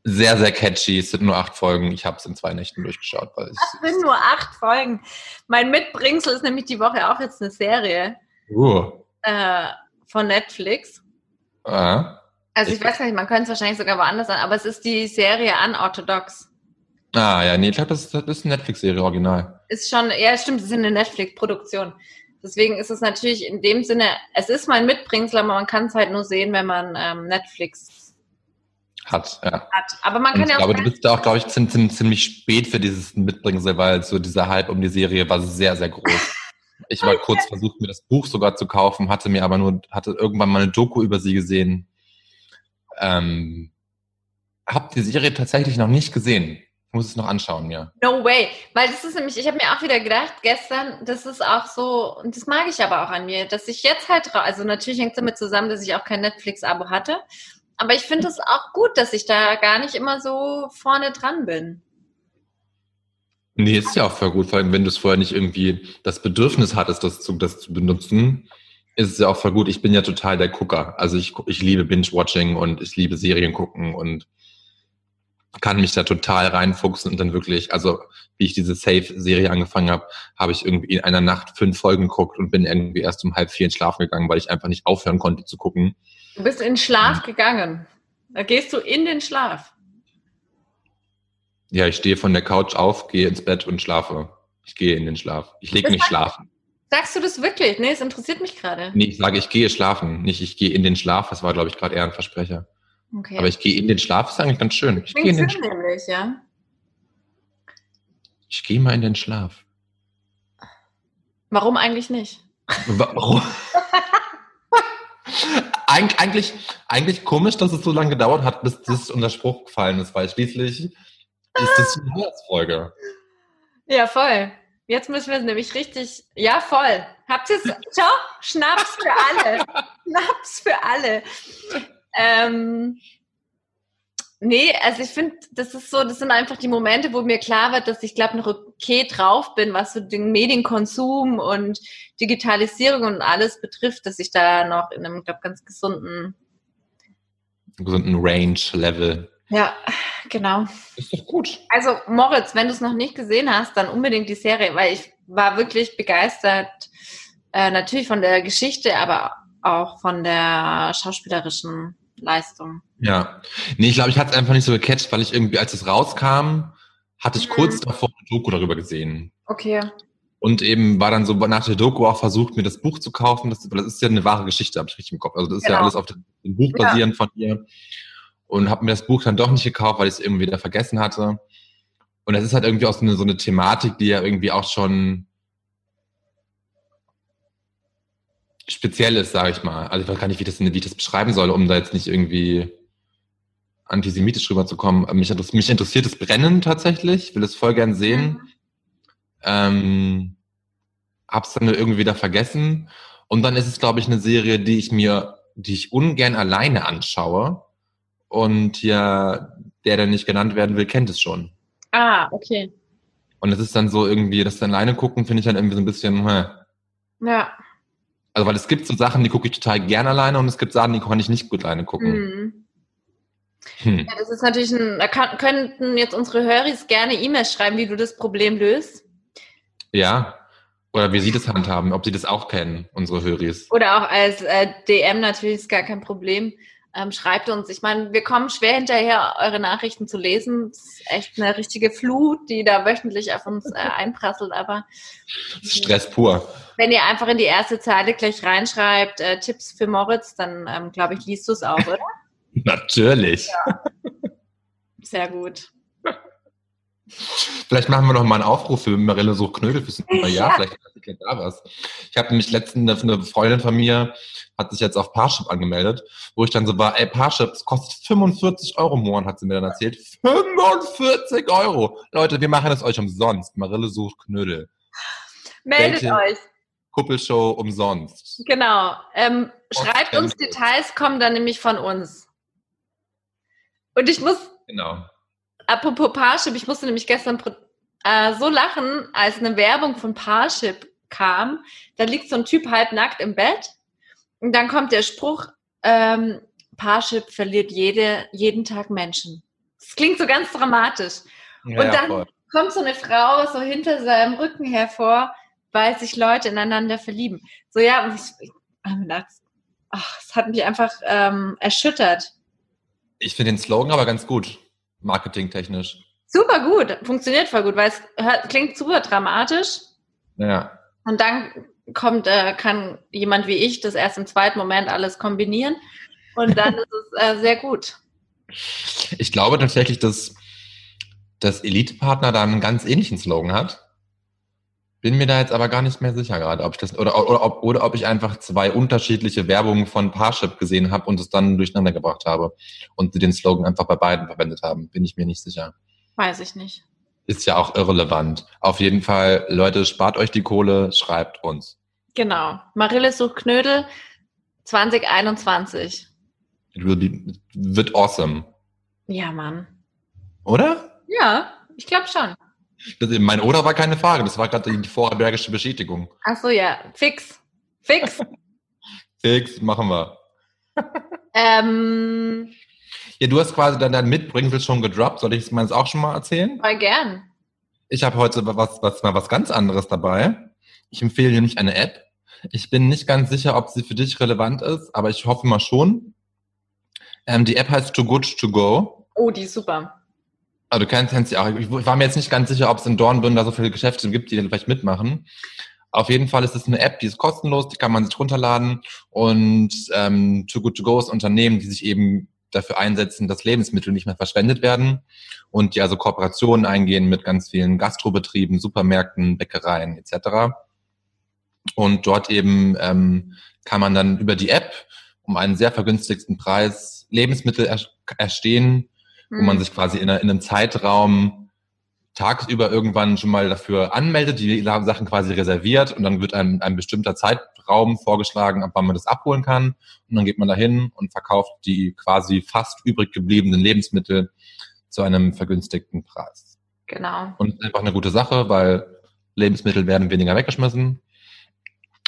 Sehr, sehr catchy. Es sind nur acht Folgen. Ich habe es in zwei Nächten durchgeschaut. Weil Das ich, sind nur acht Folgen. Mein Mitbringsel ist nämlich die Woche auch jetzt eine Serie uh, äh, von Netflix. ah, Also ich Ich- weiß gar nicht, man könnte es wahrscheinlich sogar woanders an, aber es ist die Serie Unorthodox. ah, ja, nee, ich glaube, das, ist- das ist eine Netflix-Serie original. Ist schon, ja, stimmt, es ist eine Netflix-Produktion. Deswegen ist es natürlich in dem Sinne, es ist mein Mitbringsel, aber man kann es halt nur sehen, wenn man ähm, Netflix Hat, ja. hat. Aber man kann ja auch glaube, du bist da auch, glaube ich, ziemlich, ziemlich, spät für dieses Mitbringsel, weil so dieser Hype um die Serie war sehr, sehr groß. Ich war kurz versucht, mir das Buch sogar zu kaufen, hatte mir aber nur, hatte irgendwann mal eine Doku über sie gesehen. Ähm, hab die Serie tatsächlich noch nicht gesehen. Ich muss es noch anschauen, ja. No way. Weil das ist nämlich, ich habe mir auch wieder gedacht, gestern, das ist auch so, und das mag ich aber auch an mir, dass ich jetzt halt, also natürlich hängt es damit zusammen, dass ich auch kein Netflix-Abo hatte. Aber ich finde es auch gut, dass ich da gar nicht immer so vorne dran bin. Nee, ist ja auch voll gut, vor allem wenn du es vorher nicht irgendwie das Bedürfnis hattest, das zu, das zu benutzen, ist es ja auch voll gut. Ich bin ja total der Gucker. Also ich, ich liebe Binge-Watching und ich liebe Serien gucken und kann mich da total reinfuchsen und dann wirklich, also wie ich diese Safe-Serie angefangen habe, habe ich irgendwie in einer Nacht fünf Folgen geguckt und bin irgendwie erst um halb vier ins Schlafen gegangen, weil ich einfach nicht aufhören konnte zu gucken. Du bist in den Schlaf gegangen. Da gehst du in den Schlaf. Ja, ich stehe von der Couch auf, gehe ins Bett und schlafe. Ich gehe in den Schlaf. Ich lege mich heißt- schlafen. Sagst du das wirklich? Nee, es interessiert mich gerade. Nee, ich sage, ich gehe schlafen, nicht ich gehe in den Schlaf. Das war, glaube ich, gerade eher ein Versprecher. Okay. Aber ich gehe in den Schlaf, ist eigentlich ganz schön. Ich gehe in den Schlaf. nämlich, ja. Ich gehe mal in den Schlaf. Warum eigentlich nicht? Warum? Eig eigentlich, eigentlich komisch, dass es so lange gedauert hat, bis das unter Spruch gefallen ist, weil schließlich ist das eine Herzfolge. Ja, voll. Jetzt müssen wir es nämlich richtig. Ja, voll. Habt ihr es? Schau, Schnaps für alle. Schnaps für alle. Ähm, nee, also ich finde, das ist so, das sind einfach die Momente, wo mir klar wird, dass ich glaube noch okay drauf bin, was so den Medienkonsum und Digitalisierung und alles betrifft, dass ich da noch in einem, glaube ganz gesunden gesunden Range-Level. Ja, genau. Ist doch gut. Also Moritz, wenn du es noch nicht gesehen hast, dann unbedingt die Serie, weil ich war wirklich begeistert, äh, natürlich von der Geschichte, aber auch von der schauspielerischen Leistung. Ja. Nee, ich glaube, ich hatte es einfach nicht so gecatcht, weil ich irgendwie, als es rauskam, hatte ich Mhm. kurz davor eine Doku darüber gesehen. Okay. Und eben war dann so nach der Doku auch versucht, mir das Buch zu kaufen. Das, das ist ja eine wahre Geschichte, habe ich richtig im Kopf. Also das ist ja Genau. alles auf dem, Buch Ja. basierend von ihr. Und habe mir das Buch dann doch nicht gekauft, weil ich es irgendwie wieder vergessen hatte. Und das ist halt irgendwie auch so eine, so eine Thematik, die ja irgendwie auch schon speziell ist, sage ich mal. Also ich weiß gar nicht, wie, das, wie ich das beschreiben soll, um da jetzt nicht irgendwie antisemitisch rüberzukommen. Mich, interess- mich interessiert es brennend tatsächlich. Ich will es voll gern sehen. Ähm, hab's dann irgendwie wieder vergessen. Und dann ist es, glaube ich, eine Serie, die ich mir, die ich ungern alleine anschaue. Und ja, der, der nicht genannt werden will, kennt es schon. Ah, okay. Und es ist dann so irgendwie, das alleine gucken, finde ich dann irgendwie so ein bisschen, hä. Ja. Also, weil es gibt so Sachen, die gucke ich total gern alleine und es gibt Sachen, die kann ich nicht gut alleine gucken. Mhm. Hm. Ja, das ist natürlich ein, da kann, könnten jetzt unsere Höris gerne E-Mails schreiben, wie du das Problem löst. Ja. Oder wie sie das handhaben, ob sie das auch kennen, unsere Höris. Oder auch als äh, DM natürlich ist gar kein Problem. Ähm, schreibt uns. Ich meine, wir kommen schwer hinterher, eure Nachrichten zu lesen. Es ist echt eine richtige Flut, die da wöchentlich auf uns äh, einprasselt. Aber Stress pur. wenn ihr einfach in die erste Zeile gleich reinschreibt, äh, Tipps für Moritz, dann ähm, glaube ich, liest du es auch, oder? Natürlich. Sehr gut. Vielleicht machen wir noch mal einen Aufruf für Marille Such Knödel fürs neue Jahr. Ja. Vielleicht kennt da was. Ich habe nämlich letztens eine Freundin von mir hat sich jetzt auf Parship angemeldet, wo ich dann so war, ey, Parship, das kostet 45 Euro im Monat, hat sie mir dann erzählt. 45 Euro! Leute, wir machen es euch umsonst. Marille sucht Knödel. Meldet Welche- euch. Kuppelshow umsonst. Genau. Ähm, schreibt uns. Details, kommen dann nämlich von uns. Und ich muss, Genau. apropos Parship, ich musste nämlich gestern äh, so lachen, als eine Werbung von Parship kam. Da liegt so ein Typ halbnackt im Bett und dann kommt der Spruch, ähm, Parship verliert jede, jeden Tag Menschen. Das klingt so ganz dramatisch. Ja, Und dann voll. kommt so eine Frau so hinter seinem Rücken hervor, weil sich Leute ineinander verlieben. So, ja, und ich, ich ach, es hat mich einfach ähm, erschüttert. Ich finde den Slogan aber ganz gut, marketingtechnisch. Super gut, funktioniert voll gut, weil es hört, klingt super dramatisch. Ja. Und dann kommt, äh, kann jemand wie ich das erst im zweiten Moment alles kombinieren. Und dann ist es äh, sehr gut. Ich glaube tatsächlich, dass das Elite-Partner da einen ganz ähnlichen Slogan hat. Bin mir da jetzt aber gar nicht mehr sicher gerade, ob ich das oder, oder, ob, oder ob ich einfach zwei unterschiedliche Werbungen von Parship gesehen habe und es dann durcheinander gebracht habe und sie den Slogan einfach bei beiden verwendet haben. Bin ich mir nicht sicher. Weiß ich nicht. Ist ja auch irrelevant. Auf jeden Fall, Leute, spart euch die Kohle, schreibt uns. Genau. Marille sucht Knödel 2021. It will be, wird awesome. Ja, Mann. Oder? Ja, ich glaube schon. Das, mein Oder war keine Frage, das war gerade die vorarlbergische Bestätigung. Ach so, ja. Fix. Fix. Fix, machen wir. ähm, Ja, du hast quasi dann dein Mitbringsel schon gedroppt. Soll ich es mal auch schon mal erzählen? voll gern. Ich habe heute was, was, mal was ganz anderes dabei. Ich empfehle nämlich eine App. Ich bin nicht ganz sicher, ob sie für dich relevant ist, aber ich hoffe mal schon. Ähm, die App heißt Too Good To Go. Oh, die ist super. Also du kennst, kennst sie auch. Ich war mir jetzt nicht ganz sicher, ob es in Dornbirn da so viele Geschäfte gibt, die dann vielleicht mitmachen. Auf jeden Fall ist es eine App, die ist kostenlos, die kann man sich runterladen. Und ähm, Too Good To Go ist Unternehmen, die sich eben dafür einsetzen, dass Lebensmittel nicht mehr verschwendet werden und die also Kooperationen eingehen mit ganz vielen Gastrobetrieben, Supermärkten, Bäckereien etc. Und dort eben ähm, kann man dann über die App um einen sehr vergünstigten Preis Lebensmittel er erstehen, mhm. wo man hm. sich quasi in, in einem Zeitraum tagsüber irgendwann schon mal dafür anmeldet, die Sachen quasi reserviert und dann wird ein, ein bestimmter Zeitraum vorgeschlagen, ab wann man das abholen kann. Und dann geht man dahin und verkauft die quasi fast übrig gebliebenen Lebensmittel zu einem vergünstigten Preis. Genau. Und einfach eine gute Sache, weil Lebensmittel werden weniger weggeschmissen.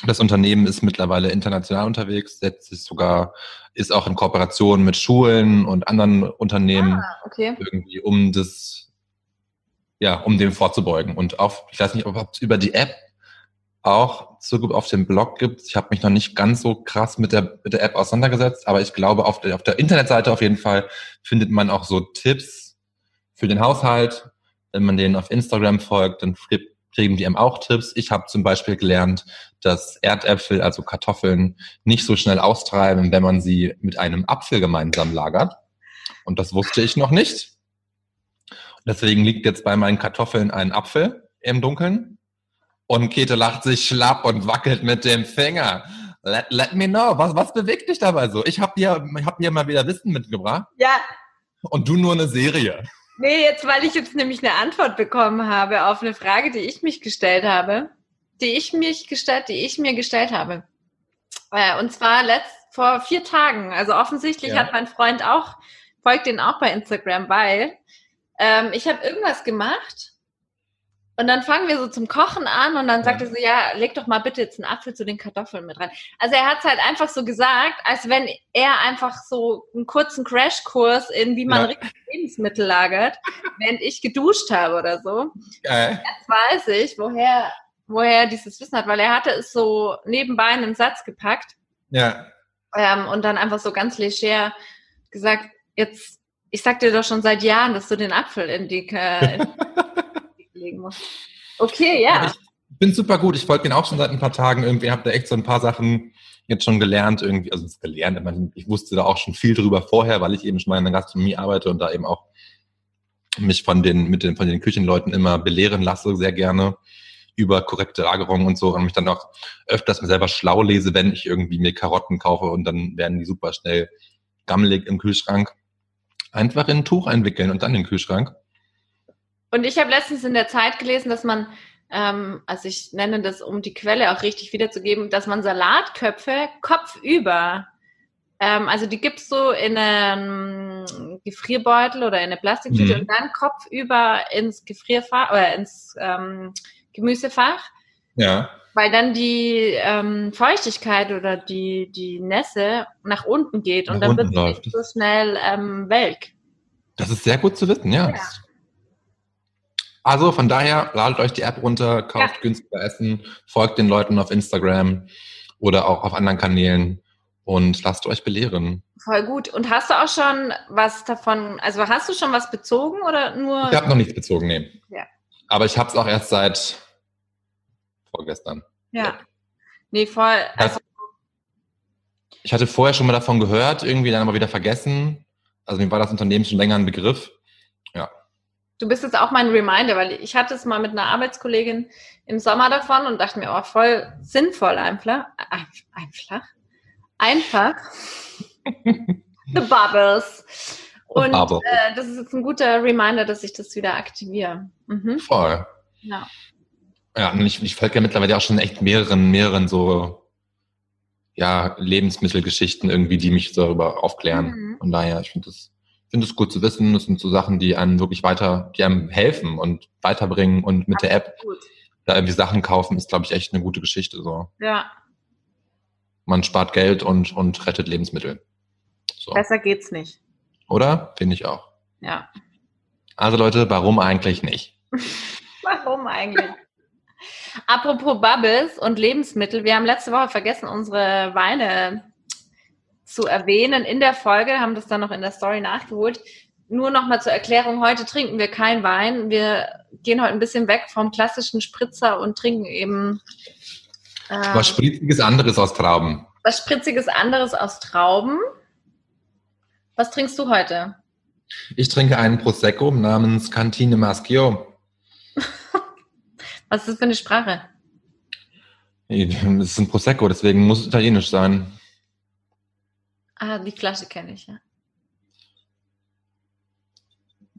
Das Unternehmen ist mittlerweile international unterwegs, setzt sich sogar, ist auch in Kooperation mit Schulen und anderen Unternehmen ah, okay. irgendwie, um das ja, um dem vorzubeugen. Und auf, ich weiß nicht, ob es über die App auch Zugriff auf den Blog gibt. Ich habe mich noch nicht ganz so krass mit der, mit der App auseinandergesetzt, aber ich glaube, auf der, auf der Internetseite auf jeden Fall findet man auch so Tipps für den Haushalt. Wenn man denen auf Instagram folgt, dann kriegen die einem auch Tipps. Ich habe zum Beispiel gelernt, dass Erdäpfel, also Kartoffeln, nicht so schnell austreiben, wenn man sie mit einem Apfel gemeinsam lagert. Und das wusste ich noch nicht. Deswegen liegt jetzt bei meinen Kartoffeln ein Apfel im Dunkeln. Und Käthe lacht sich schlapp und wackelt mit dem Finger. Let, let me know, was, was bewegt dich dabei so? Ich habe dir, hab dir mal wieder Wissen mitgebracht. Ja. Und du nur eine Serie. Nee, jetzt, weil ich jetzt nämlich eine Antwort bekommen habe auf eine Frage, die ich mich gestellt habe. Die ich mich gestellt, die ich mir gestellt habe. Äh, und zwar letzt, vor vier Tagen. Also offensichtlich ja. hat mein Freund auch, folgt den auch bei Instagram, weil ähm, ich habe irgendwas gemacht und dann fangen wir so zum Kochen an und dann sagt er so, ja, leg doch mal bitte jetzt einen Apfel zu den Kartoffeln mit rein. Also er hat es halt einfach so gesagt, als wenn er einfach so einen kurzen Crashkurs in wie man ja. richtig Lebensmittel lagert, während ich geduscht habe oder so. Geil. Jetzt weiß ich, woher, woher er dieses Wissen hat, weil er hatte es so nebenbei in einen Satz gepackt. Ja. Ähm, und dann einfach so ganz leger gesagt, jetzt ich sag dir doch schon seit Jahren, dass du den Apfel in die, in die legen musst. Okay, ja. Ich bin super gut. Ich folge den auch schon seit ein paar Tagen. Irgendwie habe da echt so ein paar Sachen jetzt schon gelernt. Irgendwie, also gelernt. Ich wusste da auch schon viel drüber vorher, weil ich eben schon mal in der Gastronomie arbeite und da eben auch mich von den, mit den, von den Küchenleuten immer belehren lasse, sehr gerne über korrekte Lagerung und so und mich dann auch öfters mir selber schlau lese, wenn ich irgendwie mir Karotten kaufe und dann werden die super schnell gammelig im Kühlschrank. Einfach in ein Tuch einwickeln und dann in den Kühlschrank. Und ich habe letztens in der Zeit gelesen, dass man, ähm, also ich nenne das, um die Quelle auch richtig wiederzugeben, dass man Salatköpfe kopfüber, ähm, also die gibst du in einen Gefrierbeutel oder in eine Plastiktüte mhm. und dann kopfüber ins Gefrierfach oder ins ähm, Gemüsefach. Ja weil dann die ähm, Feuchtigkeit oder die, die Nässe nach unten geht nach und dann wird es nicht so schnell ähm, welk. Das ist sehr gut zu wissen, ja. ja. Also von daher, ladet euch die App runter, kauft ja. günstiger Essen, folgt den Leuten auf Instagram oder auch auf anderen Kanälen und lasst euch belehren. Voll gut. Und hast du auch schon was davon, also hast du schon was bezogen oder nur? Ich habe noch nichts bezogen, nee. Ja. Aber ich habe es auch erst seit vorgestern. Ja. Nee, voll. Also, ich hatte vorher schon mal davon gehört, irgendwie dann aber wieder vergessen. Also mir war das Unternehmen schon länger ein Begriff. Du bist jetzt auch mein Reminder, weil ich hatte es mal mit einer Arbeitskollegin im Sommer davon und dachte mir, oh, voll sinnvoll einfach. Einfach. Einfach. The Bubbles. Und äh, das ist jetzt ein guter Reminder, dass ich das wieder aktiviere. Mhm. Voll. Ja. Ja, und ich, ich folge ja mittlerweile auch schon echt mehreren, mehreren so ja, Lebensmittelgeschichten irgendwie, die mich darüber aufklären. Mhm. Von daher, ich finde das, finde es gut zu wissen. Das sind so Sachen, die einem wirklich weiter, die einem helfen und weiterbringen und mit Absolut. der App da irgendwie Sachen kaufen, ist, glaube ich, echt eine gute Geschichte. So. Ja. Man spart Geld und, und rettet Lebensmittel. So. Besser geht's nicht. Oder? Finde ich auch. Ja. Also Leute, warum eigentlich nicht? warum eigentlich? Apropos Bubbles und Lebensmittel, wir haben letzte Woche vergessen, unsere Weine zu erwähnen in der Folge, haben das dann noch in der Story nachgeholt. Nur nochmal zur Erklärung, heute trinken wir kein Wein. Wir gehen heute ein bisschen weg vom klassischen Spritzer und trinken eben äh, was Spritziges anderes aus Trauben. Was Spritziges anderes aus Trauben. Was trinkst du heute? Ich trinke einen Prosecco namens Cantine Maschio. Was ist das für eine Sprache? Es ist ein Prosecco, deswegen muss es italienisch sein. Ah, die Flasche kenne ich, ja.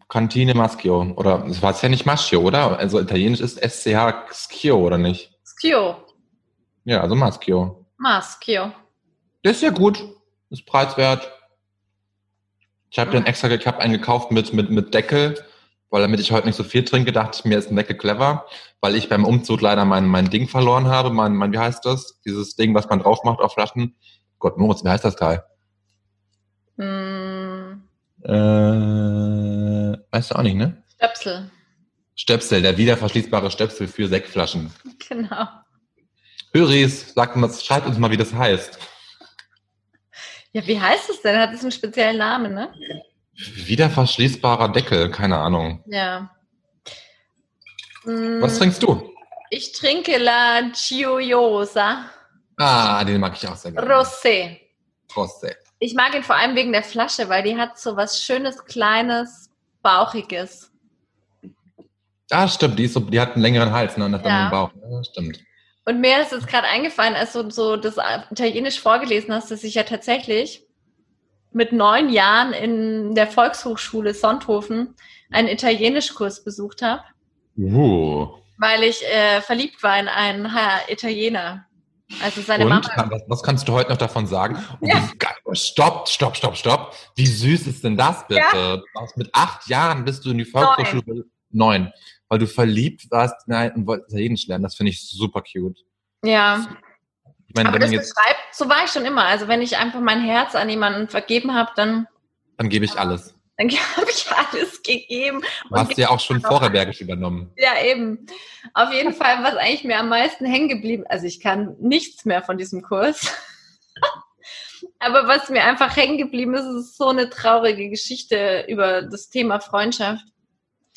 Cantine Maschio. Oder es war es ja nicht Maschio, oder? Also italienisch ist SCH Schio, oder nicht? Schio. Ja, also Maschio. Maschio. Das ist ja gut. Ist preiswert. Ich habe dann extra ich hab einen gekauft mit, mit, mit Deckel, weil damit ich heute nicht so viel trinke, dachte ich mir, ist ein Deckel clever, weil ich beim Umzug leider mein, mein Ding verloren habe. Mein, mein, wie heißt das? Dieses Ding, was man drauf macht auf Flaschen. Gott, Moritz, wie heißt das Teil? Hm, Äh, weißt du auch nicht, ne? Stöpsel. Stöpsel, der wiederverschließbare Stöpsel für Sektflaschen. Genau. Höris, sagt mal, schreibt uns mal, wie das heißt. Ja, wie heißt es denn? Hat es einen speziellen Namen, ne? Wiederverschließbarer Deckel, keine Ahnung. Ja. Hm, Was trinkst du? Ich trinke La Gioiosa Ah, den mag ich auch sehr gerne. Rosé. Rosé. Ich mag ihn vor allem wegen der Flasche, weil die hat so was Schönes, Kleines, Bauchiges. Ah, stimmt, die, ist so, die hat einen längeren Hals, ne? Und hat dann Ja. einen Bauch. Ja, stimmt. Und mir ist jetzt gerade eingefallen, als du so das Italienisch vorgelesen hast, dass ich ja tatsächlich mit neun Jahren in der Volkshochschule Sonthofen einen Italienischkurs besucht habe, Uh. weil ich äh, verliebt war in einen Italiener. Also seine Und Mama. was, was kannst du heute noch davon sagen? Und Ja. Stopp, stopp, stopp, stopp. Wie süß ist denn das bitte? Ja. Mit acht Jahren bist du in die Volkshochschule. Neun. Weil du verliebt warst nein, und wolltest Italienisch lernen. Das finde ich super cute. Ja, Ich meine, aber wenn das man jetzt, beschreibt, so war ich schon immer. Also wenn ich einfach mein Herz an jemanden vergeben habe, dann, dann gebe ich alles. Dann habe ich alles gegeben. Du hast ja auch schon vorher Bergisch übernommen. Ja, eben. Auf jeden Fall, was eigentlich mir am meisten hängen geblieben, also ich kann nichts mehr von diesem Kurs. Aber was mir einfach hängen geblieben ist, ist so eine traurige Geschichte über das Thema Freundschaft.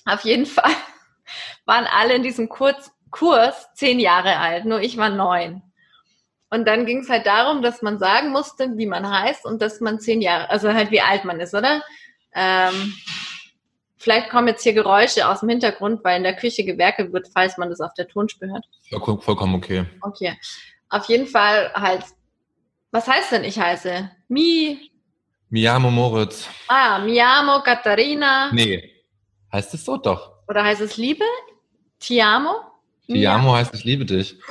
Auf jeden Fall waren alle in diesem Kurs, Kurs zehn Jahre alt, nur ich war neun. Und dann ging es halt darum, dass man sagen musste, wie man heißt und dass man zehn Jahre, also halt wie alt man ist, oder? Ähm, vielleicht kommen jetzt hier Geräusche aus dem Hintergrund, weil in der Küche gewerkelt wird, falls man das auf der Tonspur hört. Voll- Vollkommen okay. Okay. Auf jeden Fall halt, was heißt denn ich heiße? Mi, Miamo Moritz. ah, mi amo Katharina. Nee. Heißt es so doch. Oder heißt es Liebe? Ti amo? Ti amo heißt ich liebe dich.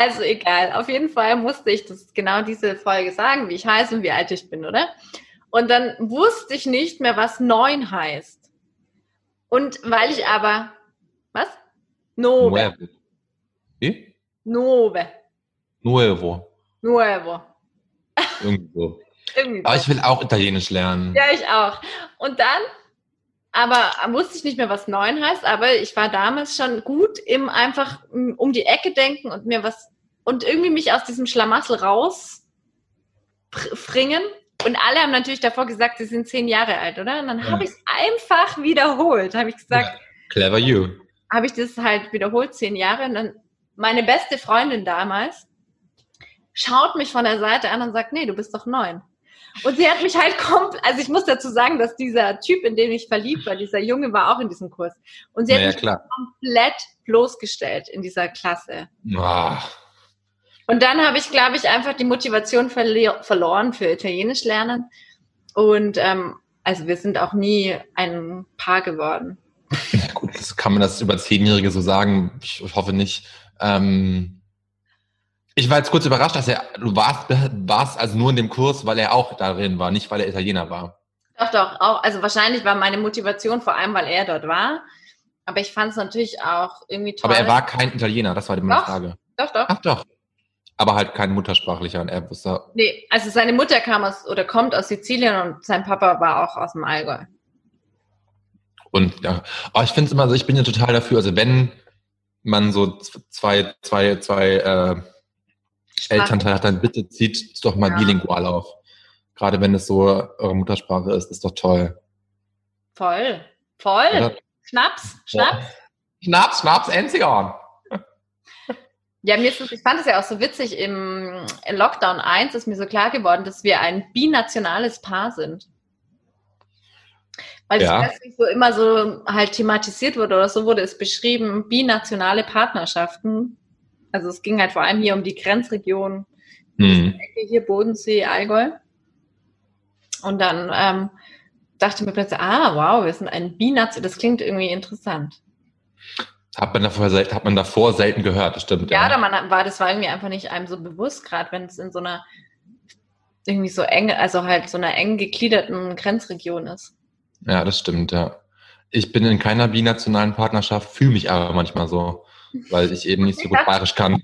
Also egal. Auf jeden Fall musste ich das genau diese Folge sagen, wie ich heiße und wie alt ich bin, oder? Und dann wusste ich nicht mehr, was neun heißt. Und weil ich aber, was? Nove. Wie? Nove. Nuevo. Nuevo. Irgendwie so. Irgendwie Aber ich will auch Italienisch lernen. Ja, ich auch. Und dann, aber wusste ich nicht mehr, was neun heißt, aber ich war damals schon gut im einfach mm, um die Ecke denken und mir was und irgendwie mich aus diesem Schlamassel raus pr- fringen. Und alle haben natürlich davor gesagt, sie sind zehn Jahre alt, oder? Und dann Ja. habe ich es einfach wiederholt. Habe ich gesagt, Clever you. habe ich das halt wiederholt, zehn Jahre. Und dann meine beste Freundin damals schaut mich von der Seite an und sagt, nee, du bist doch neun. Und sie hat mich halt komplett, also ich muss dazu sagen, dass dieser Typ, in den ich verliebt war, dieser Junge war auch in diesem Kurs. Und sie hat Naja, mich klar. komplett bloßgestellt in dieser Klasse. Ah, Und dann habe ich, glaube ich, einfach die Motivation verli- verloren für Italienisch lernen. Und ähm, also wir sind auch nie ein Paar geworden. gut, das kann man das über Zehnjährige so sagen. Ich hoffe nicht. Ähm, ich war jetzt kurz überrascht, dass er, du warst, warst also nur in dem Kurs, weil er auch darin war, nicht weil er Italiener war. Doch, doch, auch, also wahrscheinlich war meine Motivation vor allem, weil er dort war. Aber ich fand es natürlich auch irgendwie toll. Aber er war kein Italiener, das war meine Doch. Frage. Doch, doch. Ach doch. Aber halt kein Muttersprachlicher und er wusste, Nee, also seine Mutter kam aus oder kommt aus Sizilien und sein Papa war auch aus dem Allgäu. Und ja, aber ich finde es immer so, ich bin ja total dafür, also wenn man so zwei, zwei, zwei äh, Elternteile hat, dann bitte zieht es doch mal Ja. bilingual auf. Gerade wenn es so eure Muttersprache ist, ist doch toll. Voll. Voll. Oder? Schnaps, Schnaps. Schnaps, Schnaps, Enzian. Ja, mir ist es, ich fand es ja auch so witzig, im Lockdown 1 ist mir so klar geworden, dass wir ein binationales Paar sind. Weil Ja. das so immer so halt thematisiert wurde oder so wurde es beschrieben, binationale Partnerschaften. Also es ging halt vor allem hier um die Grenzregion, Hm. Ecke hier Bodensee, Allgäu. Und dann ähm, dachte mir plötzlich, ah, wow, wir sind ein Bination, das klingt irgendwie interessant. Hat man davor, hat man davor selten gehört, das stimmt. Ja, da man war, das war irgendwie einfach nicht einem so bewusst, gerade wenn es in so einer irgendwie so eng, also halt so einer eng gegliederten Grenzregion ist. Ja, das stimmt, ja. Ich bin in keiner binationalen Partnerschaft, fühle mich aber manchmal so, weil ich eben nicht so gut bayerisch kann.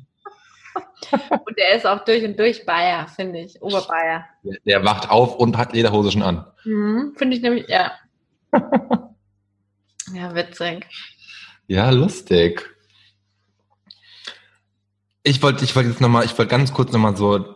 Und der ist auch durch und durch Bayer, finde ich. Oberbayer. Der- Der wacht auf und hat Lederhose schon an. Mhm, finde ich nämlich, ja. ja, witzig. Ja, lustig. Ich wollte, ich wollte jetzt nochmal, ich wollte ganz kurz nochmal so,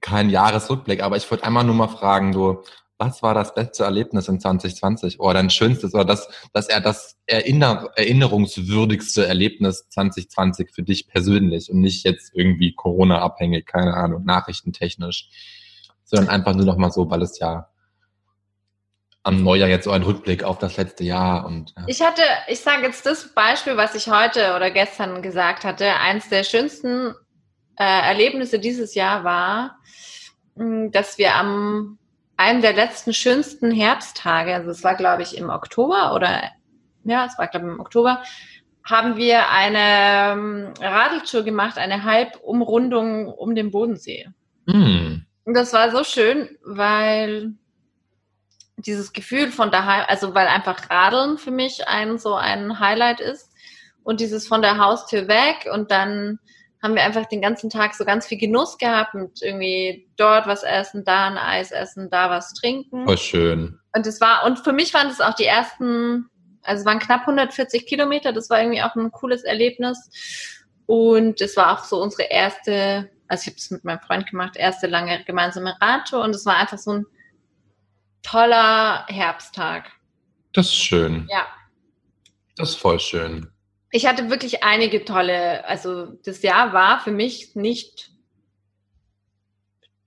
kein Jahresrückblick, aber ich wollte einmal nur mal fragen, du, was war das beste Erlebnis in 2020? Oder dein schönstes, oder das, dass er das erinner, erinnerungswürdigste Erlebnis 2020 für dich persönlich und nicht jetzt irgendwie Corona-abhängig, keine Ahnung, nachrichtentechnisch, sondern einfach nur nochmal so, weil es ja am Neujahr jetzt so ein Rückblick auf das letzte Jahr und ja. Ich hatte, ich sage jetzt das Beispiel, was ich heute oder gestern gesagt hatte. Eins der schönsten äh, Erlebnisse dieses Jahr war, mh, dass wir am einem der letzten schönsten Herbsttage, also es war glaube ich im Oktober oder ja, es war glaube ich im Oktober, haben wir eine ähm, Radeltour gemacht, eine Halbumrundung um den Bodensee. Hm. Und das war so schön, weil dieses Gefühl von daheim, also weil einfach Radeln für mich ein so ein Highlight ist und dieses von der Haustür weg und dann haben wir einfach den ganzen Tag so ganz viel Genuss gehabt und irgendwie dort was essen, da ein Eis essen, da was trinken. Voll schön. Und es war, und für mich waren das auch die ersten, also es waren knapp 140 Kilometer, das war irgendwie auch ein cooles Erlebnis. Und es war auch so unsere erste, also ich habe es mit meinem Freund gemacht, erste lange gemeinsame Radtour und es war einfach so ein toller Herbsttag. Das ist schön. Ja. Das ist voll schön. Ich hatte wirklich einige tolle, also das Jahr war für mich nicht,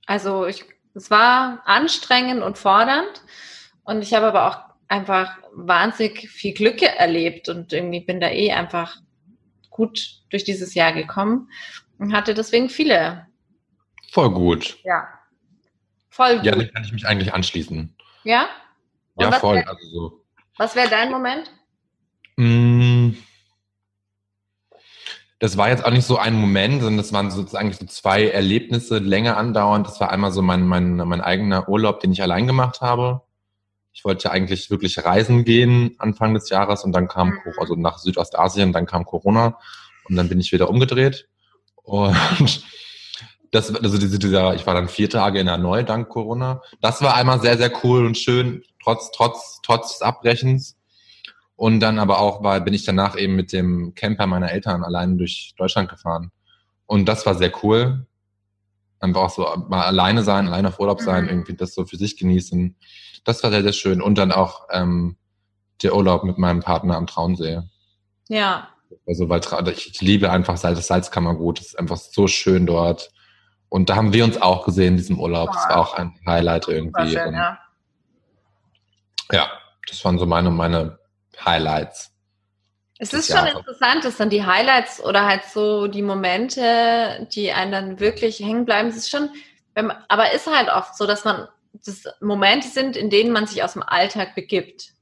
also ich, es war anstrengend und fordernd und ich habe aber auch einfach wahnsinnig viel Glück erlebt und irgendwie bin da eh einfach gut durch dieses Jahr gekommen und hatte deswegen viele, Voll gut. ja, voll gut. Ja, dem kann ich mich eigentlich anschließen. Ja? Und Ja, voll. wär- Also so. Was wäre dein Moment? Mm. Das war jetzt auch nicht so ein Moment, sondern das waren sozusagen so zwei Erlebnisse länger andauernd. Das war einmal so mein, mein, mein eigener Urlaub, den ich allein gemacht habe. Ich wollte eigentlich wirklich reisen gehen Anfang des Jahres und dann kam, Mhm. Also nach Südostasien, dann kam Corona und dann bin ich wieder umgedreht. Und das, also diese, dieser, ich war dann vier Tage in Hanoi dank Corona. Das war einmal sehr, sehr cool und schön, trotz, trotz, trotz des Abbrechens. Und dann aber auch war, bin ich danach eben mit dem Camper meiner Eltern allein durch Deutschland gefahren. Und das war sehr cool. Einfach auch so mal alleine sein, alleine auf Urlaub sein, Mhm. irgendwie das so für sich genießen. Das war sehr, sehr schön. Und dann auch ähm, der Urlaub mit meinem Partner am Traunsee. Ja, Also weil ich, ich liebe einfach Salz, das Salzkammergut. Das ist einfach so schön dort. Und da haben wir uns auch gesehen in diesem Urlaub. Das war auch ein Highlight irgendwie. schön, ja. ja, das waren so meine, meine Highlights. Es ist schon Jahres. interessant, dass dann die Highlights oder halt so die Momente, die einen dann wirklich hängen bleiben, es ist schon, man, aber ist halt oft so, dass man, das Momente sind, in denen man sich aus dem Alltag begibt.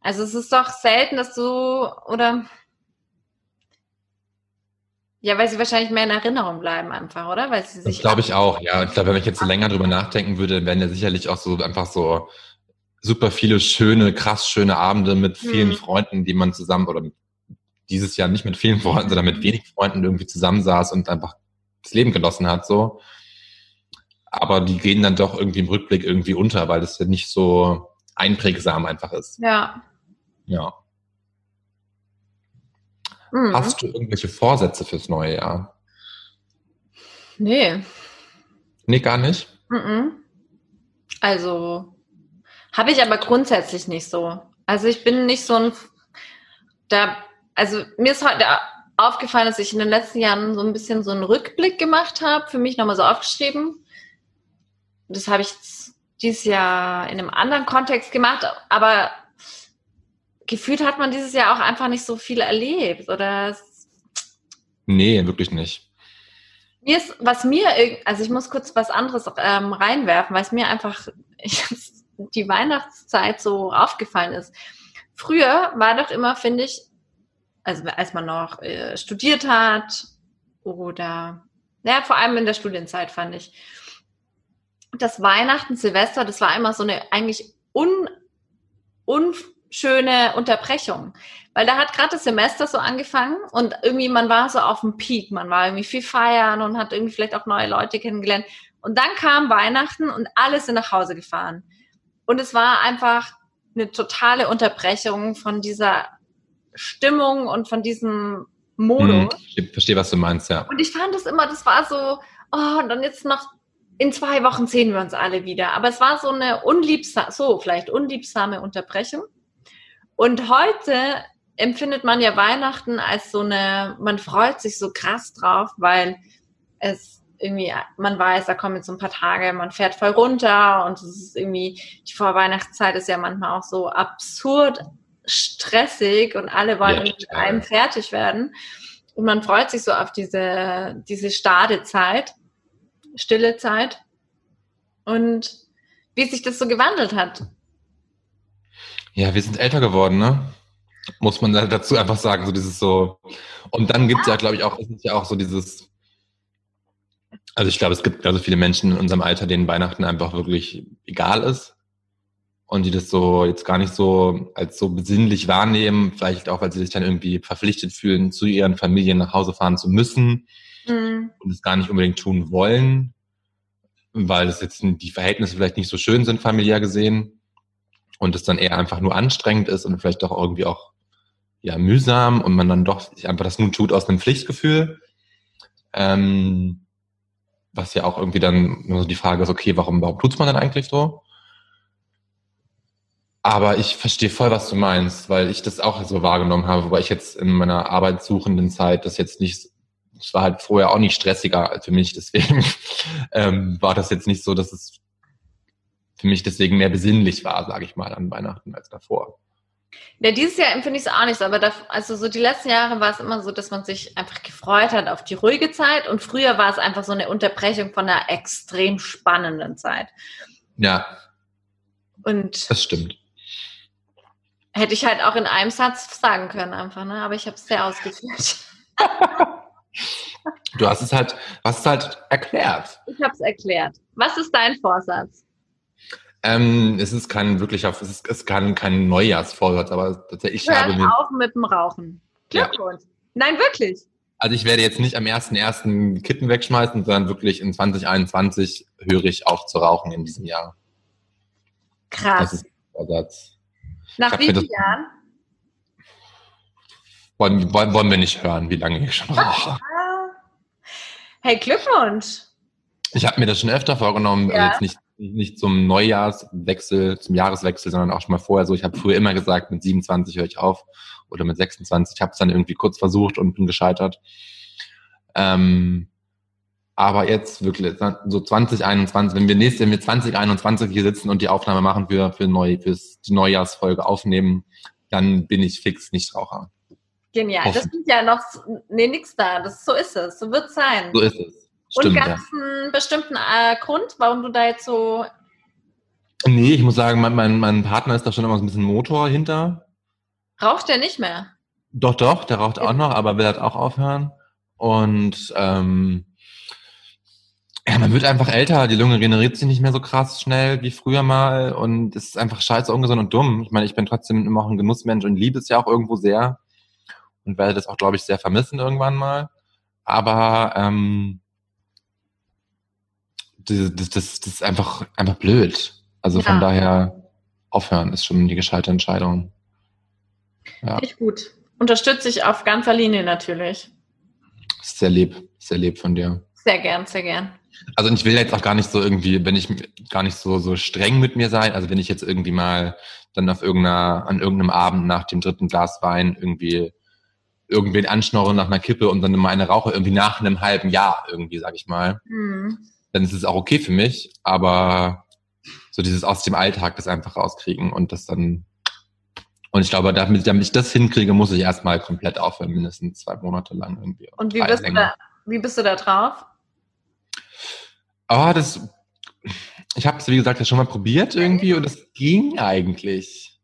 Also es ist doch selten, dass du, oder, ja, weil sie wahrscheinlich mehr in Erinnerung bleiben einfach, oder? Weil sie Das sich, glaube ich auch, ja. Ich glaube, wenn ich jetzt so länger drüber nachdenken würde, wären ja sicherlich auch so einfach so super viele schöne, krass schöne Abende mit vielen Mhm. Freunden, die man zusammen oder dieses Jahr nicht mit vielen Freunden, sondern mit wenig Freunden irgendwie zusammensaß und einfach das Leben genossen hat, so. Aber die gehen dann doch irgendwie im Rückblick irgendwie unter, weil das ja nicht so einprägsam einfach ist. ja. Ja. Mhm. Hast du irgendwelche Vorsätze fürs neue Jahr? Nee. Nee, gar nicht. Mhm. Also habe ich aber grundsätzlich nicht so. Also ich bin nicht so ein da also mir ist heute aufgefallen, dass ich in den letzten Jahren so ein bisschen so einen Rückblick gemacht habe, für mich nochmal so aufgeschrieben. Das habe ich dieses Jahr in einem anderen Kontext gemacht, aber gefühlt hat man dieses Jahr auch einfach nicht so viel erlebt, oder? Nee, wirklich nicht. Mir ist, was mir, also ich muss kurz was anderes ähm, reinwerfen, weil es mir einfach ich, die Weihnachtszeit so aufgefallen ist. Früher war doch immer, finde ich, also als man noch äh, studiert hat oder, ja, vor allem in der Studienzeit fand ich, das Weihnachten, Silvester, das war immer so eine eigentlich un, unschöne Unterbrechung. Weil da hat gerade das Semester so angefangen und irgendwie man war so auf dem Peak, man war irgendwie viel feiern und hat irgendwie vielleicht auch neue Leute kennengelernt. Und dann kam Weihnachten und alle sind nach Hause gefahren. Und es war einfach eine totale Unterbrechung von dieser Stimmung und von diesem Modus. Hm, ich verstehe, was du meinst, ja. Und ich fand das immer, das war so, oh, und dann jetzt noch in zwei Wochen sehen wir uns alle wieder. Aber es war so eine unliebsame, so vielleicht unliebsame Unterbrechung. Und heute empfindet man ja Weihnachten als so eine, man freut sich so krass drauf, weil es irgendwie, man weiß, da kommen jetzt so ein paar Tage, man fährt voll runter und es ist irgendwie, die Vorweihnachtszeit ist ja manchmal auch so absurd stressig und alle wollen ja, mit einem fertig werden. Und man freut sich so auf diese, diese Stadezeit, stille Zeit und wie sich das so gewandelt hat. Ja, wir sind älter geworden, ne? Muss man dazu einfach sagen, so dieses so. Und dann gibt es ja, glaube ich, auch, es ist ja auch so dieses, also ich glaube, es gibt also viele Menschen in unserem Alter, denen Weihnachten einfach wirklich egal ist und die das so jetzt gar nicht so als so besinnlich wahrnehmen, vielleicht auch, weil sie sich dann irgendwie verpflichtet fühlen, zu ihren Familien nach Hause fahren zu müssen mhm. und es gar nicht unbedingt tun wollen, weil es jetzt die Verhältnisse vielleicht nicht so schön sind, familiär gesehen und es dann eher einfach nur anstrengend ist und vielleicht auch irgendwie auch ja mühsam und man dann doch einfach das nun tut aus einem Pflichtgefühl. Ähm, was ja auch irgendwie dann nur so die Frage ist, okay, warum, warum tut's man dann eigentlich so? Aber ich verstehe voll, was du meinst, weil ich das auch so wahrgenommen habe, wobei ich jetzt in meiner arbeitssuchenden Zeit das jetzt nicht, es war halt vorher auch nicht stressiger für mich, deswegen ähm, war das jetzt nicht so, dass es für mich deswegen mehr besinnlich war, sage ich mal, an Weihnachten als davor. Ja, dieses Jahr empfinde ich es auch nicht so, aber da, also so die letzten Jahre war es immer so, dass man sich einfach gefreut hat auf die ruhige Zeit und früher war es einfach so eine Unterbrechung von einer extrem spannenden Zeit. Ja. Und das stimmt. Hätte ich halt auch in einem Satz sagen können, einfach, ne? Aber ich habe es sehr ausgeführt. du hast es halt, hast es halt erklärt. Ich habe es erklärt. Was ist dein Vorsatz? Ähm, es ist kein wirklicher, es ist, es kann kein Neujahrsvorsatz, aber tatsächlich Hört habe mir auf mit dem Rauchen. Glückwunsch. Ja. Nein, wirklich. Also ich werde jetzt nicht am 1.1. Kippen wegschmeißen, sondern wirklich in 2021 höre ich auf zu rauchen in diesem Jahr. Krass. Das ist der Vorsatz. Nach wie vielen Jahren? Wollen, wollen, wollen wir nicht hören, wie lange ich schon rauche. Hey, Glückwunsch. Ich habe mir das schon öfter vorgenommen, ja. also jetzt nicht, nicht zum Neujahrswechsel, zum Jahreswechsel, sondern auch schon mal vorher so. Ich habe früher immer gesagt, mit 27 höre ich auf oder mit 26. Ich habe es dann irgendwie kurz versucht und bin gescheitert. Ähm, aber jetzt wirklich, so 2021, wenn wir nächstes, wenn wir 2021 hier sitzen und die Aufnahme machen für, für neu, fürs, die Neujahrsfolge aufnehmen, dann bin ich fix nicht Raucher. Genial. Das sind ja noch, nee, nix da. Das, so ist es. So wird es sein. So ist es. Stimmt, und gab es ja. einen bestimmten äh, Grund, warum du da jetzt so. Nee, ich muss sagen, mein, mein, mein Partner ist da schon immer so ein bisschen Motor hinter. Raucht der nicht mehr? Doch, doch, der raucht auch noch, aber will halt auch aufhören. Und ähm, ja, man wird einfach älter, die Lunge regeneriert sich nicht mehr so krass schnell wie früher mal und es ist einfach scheiße ungesund und dumm. Ich meine, ich bin trotzdem immer auch ein Genussmensch und liebe es ja auch irgendwo sehr und werde das auch, glaube ich, sehr vermissen irgendwann mal. Aber ähm, das, das, das, ist einfach, einfach blöd. Also ja. von daher aufhören ist schon die gescheite Entscheidung. Ja. Nicht gut. Unterstütze ich auf ganzer Linie natürlich. Sehr lieb, sehr lieb von dir. Sehr gern, sehr gern. Also ich will jetzt auch gar nicht so irgendwie, wenn ich gar nicht so, so streng mit mir sein. Also wenn ich jetzt irgendwie mal dann auf irgendeiner, an irgendeinem Abend nach dem dritten Glas Wein irgendwie irgendwen anschnorre nach einer Kippe und dann immer eine rauche, irgendwie nach einem halben Jahr irgendwie, sag ich mal, Hm. Dann ist es auch okay für mich, aber so dieses aus dem Alltag das einfach rauskriegen und das dann und ich glaube, damit, damit ich das hinkriege, muss ich erstmal komplett aufhören, mindestens zwei Monate lang irgendwie. Und wie bist, du da, wie bist du da drauf? Ah, das. Ich habe es, wie gesagt, ja schon mal probiert irgendwie und es ging eigentlich.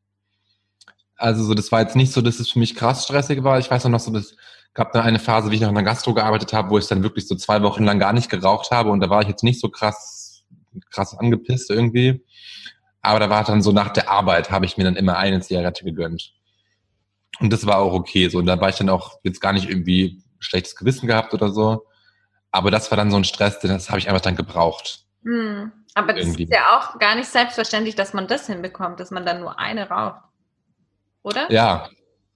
Also so, das war jetzt nicht so, dass es für mich krass stressig war. Ich weiß auch noch so, das gab dann eine Phase, wie ich noch in der Gastro gearbeitet habe, wo ich dann wirklich so zwei Wochen lang gar nicht geraucht habe und da war ich jetzt nicht so krass, krass angepisst irgendwie. Aber da war dann so nach der Arbeit habe ich mir dann immer eine Zigarette gegönnt. Und das war auch okay. So, und da war ich dann auch jetzt gar nicht irgendwie schlechtes Gewissen gehabt oder so. Aber das war dann so ein Stress, den- das habe ich einfach dann gebraucht. Hm. Aber das Irgendwie. ist ja auch gar nicht selbstverständlich, dass man das hinbekommt, dass man dann nur eine raucht. Oder? Ja,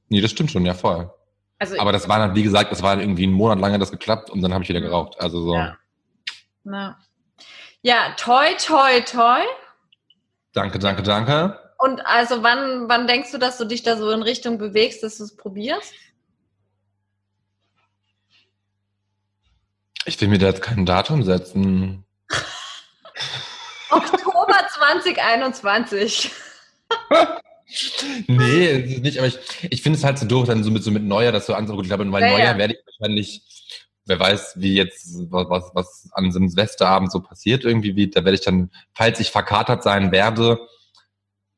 nee, das stimmt schon, ja voll. Also, Aber das war dann, wie gesagt, das war dann irgendwie ein Monat lang hat das geklappt und dann habe ich wieder geraucht. Also so, Ja. Na. Ja, toi, toi, toi. danke, danke, danke. Und also wann, wann denkst du, dass du dich da so in Richtung bewegst, dass du es probierst? Ich will mir da jetzt kein Datum setzen. Oktober 2021. Nee, es ist nicht, aber ich, ich finde es halt so doof, dann so mit, so mit Neujahr, dass so an, gut, ich glaube, weil Ja, Neujahr ja. werde ich wahrscheinlich, wer weiß, wie jetzt, was, was, was an so einem Silvesterabend so passiert irgendwie, wie, da werde ich dann, falls ich verkatert sein werde,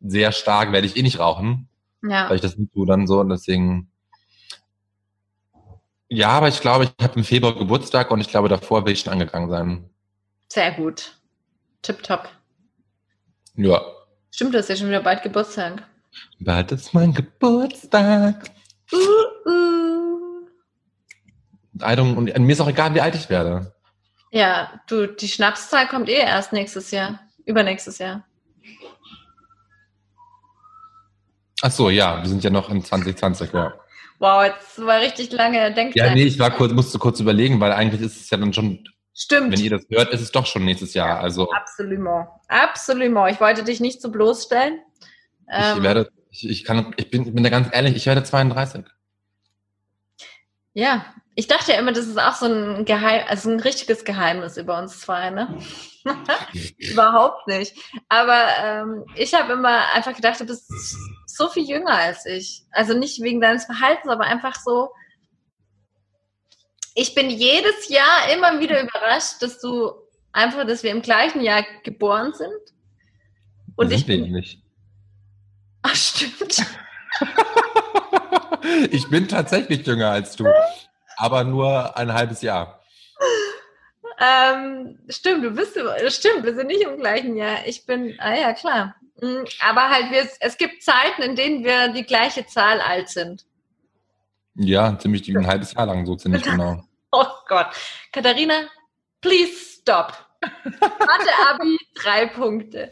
sehr stark werde ich eh nicht rauchen. Ja. weil ich das nicht tue dann so und deswegen. Ja, aber ich glaube, ich habe im Februar Geburtstag und ich glaube, davor will ich schon angegangen sein. Sehr gut. Tipptopp. Ja. Stimmt, du hast ja schon wieder bald Geburtstag. Bald ist mein Geburtstag. Uh, uh. I don't, und mir ist auch egal, wie alt ich werde. Ja, du, die Schnapszahl kommt eh erst nächstes Jahr. Übernächstes Jahr. Ach so, ja, wir sind ja noch in 2020, ja. Wow, jetzt war richtig lange Denkzeit. Ja, nee, ich war kurz, musste kurz überlegen, weil eigentlich ist es ja dann schon, Stimmt. wenn ihr das hört, ist es doch schon nächstes Jahr. Also Absolument. Absolument. Ich wollte dich nicht so bloßstellen. Ich Ähm, werde, ich, ich kann, ich bin, ich bin da ganz ehrlich, ich werde 32. ja, ich dachte ja immer, das ist auch so ein Geheim, also ein richtiges Geheimnis über uns zwei, ne? Überhaupt nicht. Aber ähm, ich habe immer einfach gedacht, du bist so viel jünger als ich. Also nicht wegen deines Verhaltens, aber einfach so. Ich bin jedes Jahr immer wieder überrascht, dass du einfach, dass wir im gleichen Jahr geboren sind. Und ich Sind wir bin, nicht. Ach stimmt. ich bin tatsächlich jünger als du, aber nur ein halbes Jahr. Ähm, stimmt, du bist, stimmt, wir sind nicht im gleichen Jahr. Ich bin, ah ja, klar. Mm, Aber halt, wir, es gibt Zeiten, in denen wir die gleiche Zahl alt sind. Ja, ziemlich ein halbes Jahr lang, so ziemlich genau. Oh Gott. Katharina, please stop. Mathe-Abi, drei Punkte.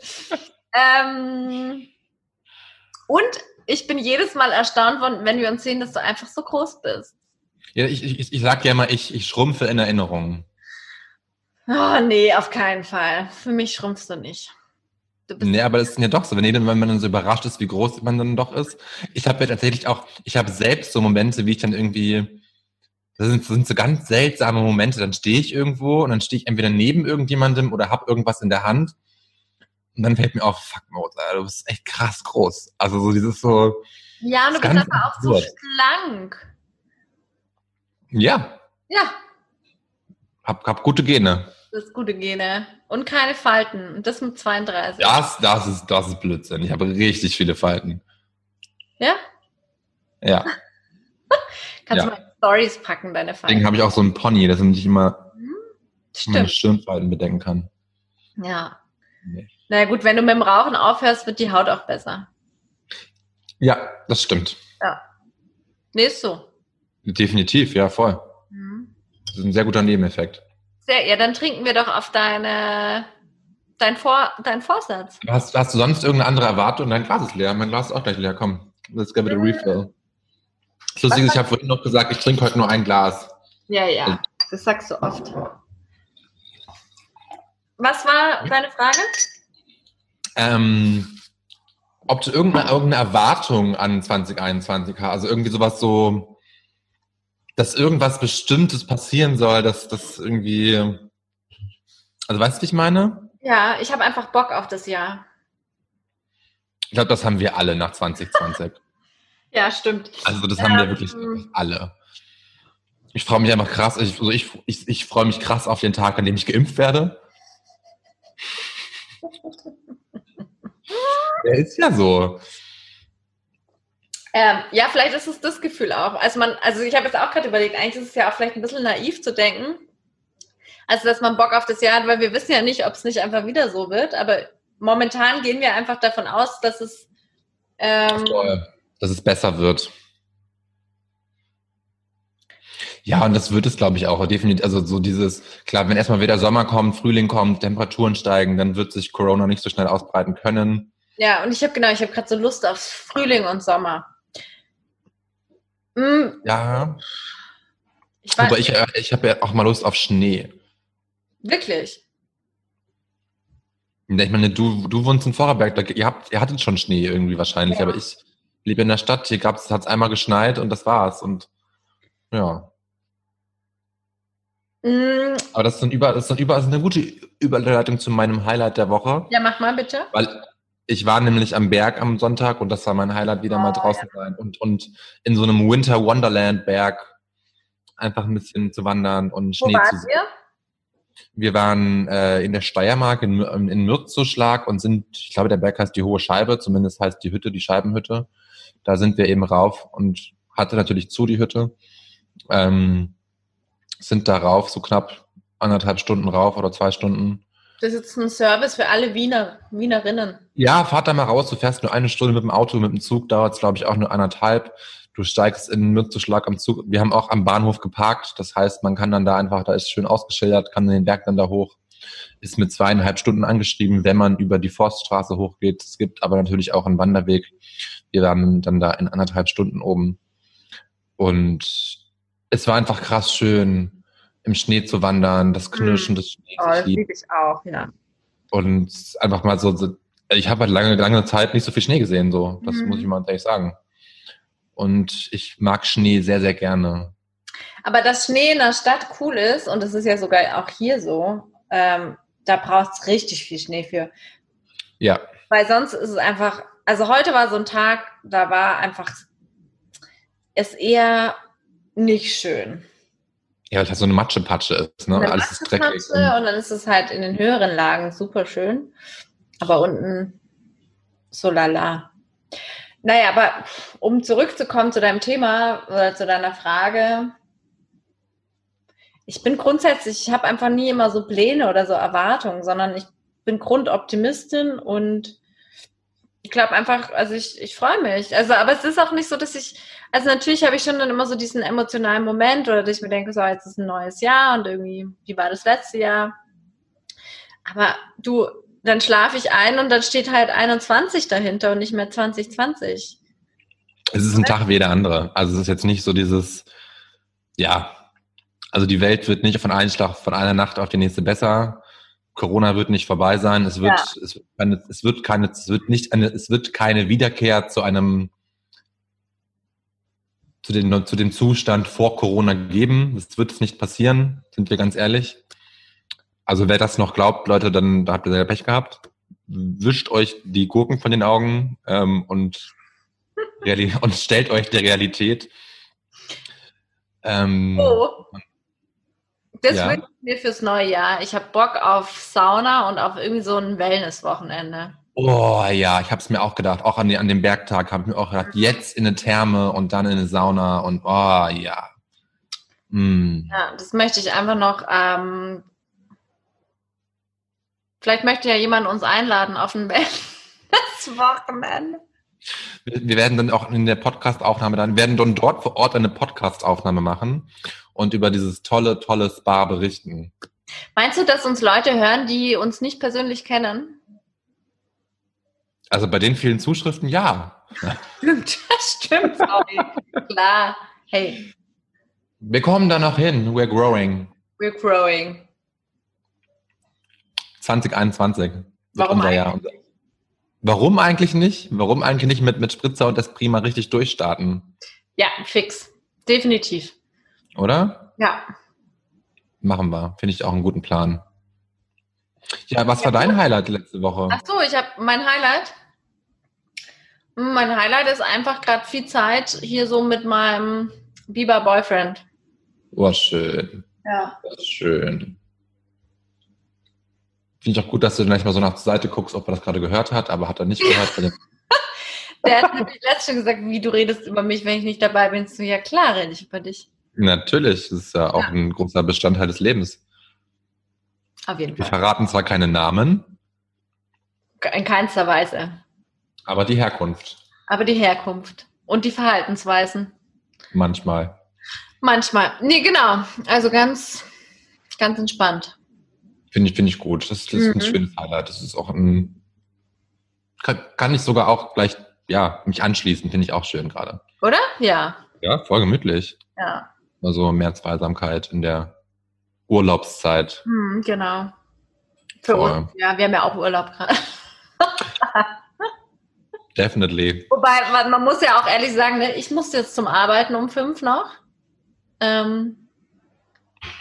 Ähm, und ich bin jedes Mal erstaunt, wenn wir uns sehen, dass du einfach so groß bist. Ja, ich, ich, ich sag ja immer, ich, ich schrumpfe in Erinnerungen. Oh, nee, auf keinen Fall. Für mich schrumpfst du nicht. Du Nee, aber das ist ja doch so, wenn, jeder, wenn man dann so überrascht ist, wie groß man dann doch ist. Ich habe ja tatsächlich auch, ich habe selbst so Momente, wie ich dann irgendwie, das sind, das sind so ganz seltsame Momente, dann stehe ich irgendwo und dann stehe ich entweder neben irgendjemandem oder habe irgendwas in der Hand und dann fällt mir auf, fuck Mose, du bist echt krass groß. Also so dieses so, ja, und du bist ist aber auch so schlank. ja, Ja, hab, hab gute Gene. das ist gute Gene. Und keine Falten. Und das mit 32. Das, das ist, das ist Blödsinn. Ich habe richtig viele Falten. Ja? Ja, Kannst Ja. du mal in Stories packen, deine deswegen Falten. habe ich auch so einen Pony, dass ich immer meine Stimmt. Stirnfalten bedecken kann. Ja. Nee. Na gut, wenn du mit dem Rauchen aufhörst, wird die Haut auch besser. Ja, das stimmt. Nee, ist so. Definitiv, ja, voll. Mhm. Das ist ein sehr guter Nebeneffekt. Sehr, ja, dann trinken wir doch auf deine, dein, Vor, dein Vorsatz. Hast, hast du sonst irgendeine andere Erwartung? Dein Glas ist leer. Mein Glas ist auch gleich leer. Komm, let's give it a refill. Das Lustige ist, ich habe vorhin noch gesagt, ich trinke heute nur ein Glas. Ja, ja, das sagst du oft. Was war deine Frage? Ähm, ob du irgendeine, irgendeine Erwartung an 2021 hast, also irgendwie sowas so, dass irgendwas Bestimmtes passieren soll, dass das irgendwie. Also weißt du, wie ich meine? Ja, ich habe einfach Bock auf das Jahr. Ich glaube, das haben wir alle nach 2020. Ja, stimmt. Also das haben wir wirklich Ähm, alle. Ich freue mich einfach krass. Ich, also ich, ich, ich freue mich krass auf den Tag, an dem ich geimpft werde. Der ist ja so. Ähm, ja, vielleicht ist es das Gefühl auch. Also man, also ich habe jetzt auch gerade überlegt, eigentlich ist es ja auch vielleicht ein bisschen naiv zu denken. Also dass man Bock auf das Jahr hat, weil wir wissen ja nicht, ob es nicht einfach wieder so wird. Aber momentan gehen wir einfach davon aus, dass es ähm, Voll. Dass es besser wird. Ja, und das wird es, glaube ich, auch. Definitiv. Also so dieses, klar, wenn erstmal wieder Sommer kommt, Frühling kommt, Temperaturen steigen, dann wird sich Corona nicht so schnell ausbreiten können. Ja, und ich habe genau, ich habe gerade so Lust auf Frühling und Sommer. Hm, Ja, ich weiß, aber ich, äh, ich habe ja auch mal Lust auf Schnee. wirklich. Ich meine, du, du wohnst in Vorarlberg, da, ihr, habt, ihr hattet schon Schnee irgendwie wahrscheinlich, Ja. aber ich lebe in der Stadt, hier hat es einmal geschneit und das war's. Und ja, Hm, aber das ist dann über, das ist dann über, das ist eine gute Überleitung zu meinem Highlight der Woche, ja, mach mal bitte. weil ich war nämlich am Berg am Sonntag und das war mein Highlight, wieder mal Oh, draußen sein und, und in so einem Winter Wonderland Berg einfach ein bisschen zu wandern und Wo Schnee wart zu sehen. ihr? Wir waren äh, in der Steiermark in, in Mürzzuschlag und sind, ich glaube, der Berg heißt die Hohe Scheibe, zumindest heißt die Hütte die Scheibenhütte. Da sind wir eben rauf und hatte natürlich zu die Hütte. Ähm, sind da rauf, so knapp anderthalb Stunden rauf oder zwei Stunden. Das ist jetzt ein Service für alle Wiener, Wienerinnen. Ja, fahrt da mal raus, du fährst nur eine Stunde mit dem Auto, mit dem Zug dauert es, glaube ich, auch nur anderthalb. Du steigst in Mürzzuschlag am Zug. Wir haben auch am Bahnhof geparkt, das heißt, man kann dann da einfach, da ist schön ausgeschildert, kann den Berg dann da hoch. Ist mit zweieinhalb Stunden angeschrieben, wenn man über die Forststraße hochgeht. Es gibt aber natürlich auch einen Wanderweg. Wir waren dann da in anderthalb Stunden oben. Und es war einfach krass schön, im Schnee zu wandern, das Knirschen des Schnees. Oh, das lieb liebe ich auch, ja. und einfach mal so, so ich habe halt lange, lange Zeit nicht so viel Schnee gesehen, so. Das Mhm. muss ich mal ehrlich sagen. Und ich mag Schnee sehr, sehr gerne. Aber dass Schnee in der Stadt cool ist, und das ist ja sogar auch hier so, ähm, da braucht es richtig viel Schnee für. Ja, Weil sonst ist es einfach, also heute war so ein Tag, da war einfach es eher nicht schön. Ja, weil es halt so eine Matschepatsche ist, ne? Eine Alles ist dreckig. Und dann ist es halt in den höheren Lagen super schön. Aber unten so lala. Naja, aber um zurückzukommen zu deinem Thema oder zu deiner Frage. Ich bin grundsätzlich, ich habe einfach nie immer so Pläne oder so Erwartungen, sondern ich bin Grundoptimistin und ich glaube einfach, also ich, ich freue mich. Also, aber es ist auch nicht so, dass ich, also natürlich habe ich schon dann immer so diesen emotionalen Moment oder dass ich mir denke, so, jetzt ist ein neues Jahr und irgendwie, wie war das letzte Jahr? Aber du, dann schlafe ich ein und dann steht halt 21 dahinter und nicht mehr 2020. Es ist ein Tag wie der andere. Also es ist jetzt nicht so dieses, ja, also die Welt wird nicht von einem Schlag, von einer Nacht auf die nächste besser. Corona wird nicht vorbei sein. Es wird, es, wird keine, es wird keine, es wird nicht eine, es wird keine Wiederkehr zu einem, zu, den, zu dem Zustand vor Corona geben. Das wird es nicht passieren, sind wir ganz ehrlich. Also wer das noch glaubt, Leute, dann da habt ihr sehr Pech gehabt. Wischt euch die Gurken von den Augen ähm, und und stellt euch der Realität. Ähm, Oh. Das Ja. wünsche ich mir fürs neue Jahr. Ich habe Bock auf Sauna und auf irgendwie so ein Wellness-Wochenende. Oh ja, ich habe es mir auch gedacht. Auch an, den- an dem Bergtag habe ich mir auch gedacht, jetzt in eine Therme und dann in eine Sauna und oh ja. Mm. Ja, das möchte ich einfach noch. Ähm, vielleicht möchte ja jemand uns einladen auf ein Wellness-Wochenende. Wir wir werden dann auch in der Podcast-Aufnahme dann, werden dann dort vor Ort eine Podcast-Aufnahme machen und über dieses tolle, tolle Spa berichten. Meinst du, dass uns Leute hören, die uns nicht persönlich kennen? Also bei den vielen Zuschriften, ja. Stimmt, stimmt, sorry. Klar. Hey, Wir kommen da noch hin. We're growing. we're growing. 2021 wird Warum unser Jahr. eigentlich? Warum eigentlich nicht? Warum eigentlich nicht mit, mit Spritzer und das Prima richtig durchstarten? Ja, fix. Definitiv. Oder? Ja. Machen wir. Finde ich auch einen guten Plan. Ja, was war dein Highlight letzte Woche? Ach so, ich habe mein Highlight. Hm, Mein Highlight ist einfach gerade viel Zeit hier so mit meinem Biber Boyfriend. Oh, schön. Ja. Schön. Finde ich auch gut, dass du gleich mal so nach der Seite guckst, ob er das gerade gehört hat, aber hat er nicht gehört. Er, Der hat nämlich letztens schon gesagt, wie du redest über mich, wenn ich nicht dabei bin. So, ja klar, rede ich über dich. Natürlich, das ist ja auch Ja. ein großer Bestandteil des Lebens. Auf jeden Wir Fall. verraten zwar keine Namen, In keinster Weise. aber die Herkunft Aber die Herkunft und die Verhaltensweisen. manchmal. Manchmal. Nee, genau. Also ganz, ganz entspannt. Finde ich, finde ich gut. Das, das ist ein Mhm. schönes Highlight. Das ist auch ein, kann, kann ich sogar auch gleich, ja, mich anschließen, finde ich auch schön gerade. Oder? Ja. Ja, voll gemütlich. Ja. Also mehr Zweisamkeit in der Urlaubszeit. Hm, genau. Für Voll. uns. Ja, wir haben ja auch Urlaub gerade. Definitely. Wobei, man man muss ja auch ehrlich sagen, ne, ich musste jetzt zum Arbeiten um fünf noch. Ähm,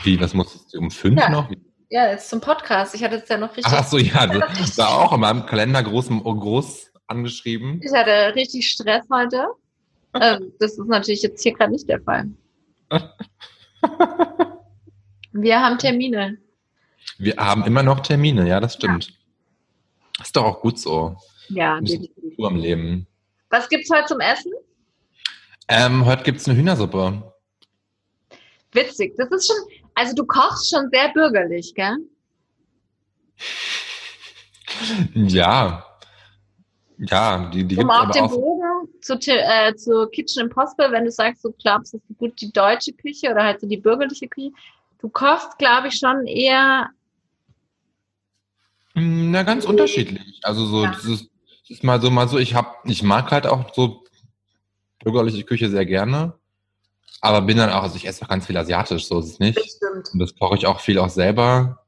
Wie, was musstest du um fünf Ja. noch? ja, jetzt zum Podcast. Ich hatte jetzt ja noch richtig, Ach so, ja, das war auch in meinem Kalender groß, groß angeschrieben. ich hatte richtig Stress heute. ähm, das ist natürlich jetzt hier gerade nicht der Fall. Wir haben Termine. Wir haben immer noch Termine, ja, das stimmt. Ist doch auch gut so. Ja, definitiv. Am Leben. Was gibt's heute zum Essen? Ähm, heute gibt's eine Hühnersuppe. Witzig. Das ist schon, also du kochst schon sehr bürgerlich, gell? Ja. Ja, die, die Um gibt's auf aber den. Bogen zu, äh, zu Kitchen Impossible, wenn du sagst, du glaubst, es ist gut die deutsche Küche oder halt so die bürgerliche Küche. Du kochst, glaube ich, schon eher, Hm, Na, ganz unterschiedlich. Also so, Ja. das ist, das ist mal so, mal so, ich hab, ich mag halt auch so bürgerliche Küche sehr gerne. Aber bin dann auch, also ich esse auch ganz viel asiatisch, so ist es nicht. bestimmt. Und das koche ich auch viel auch selber.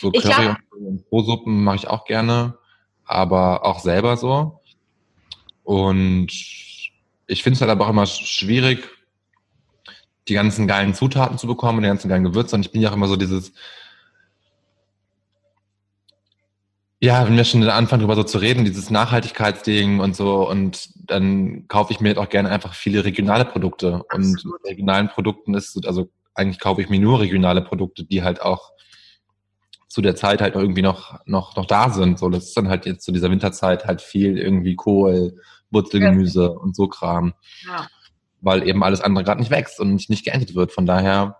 So Ich Curry glaub- und Rohsuppen mache ich auch gerne, aber auch selber so. Und ich finde es halt aber auch immer sch- schwierig, die ganzen geilen Zutaten zu bekommen und die ganzen geilen Gewürze. Und ich bin ja auch immer so dieses, ja, wenn wir schon anfangen drüber so zu reden, dieses Nachhaltigkeitsding und so, und dann kaufe ich mir halt auch gerne einfach viele regionale Produkte. Und Absolut. mit regionalen Produkten ist, es- also eigentlich kaufe ich mir nur regionale Produkte, die halt auch zu der Zeit halt irgendwie noch, noch, noch da sind. So, das ist dann halt jetzt zu dieser Winterzeit halt viel irgendwie Kohl, Wurzelgemüse und so Kram, Ja. weil eben alles andere gerade nicht wächst und nicht, geerntet wird. Von daher,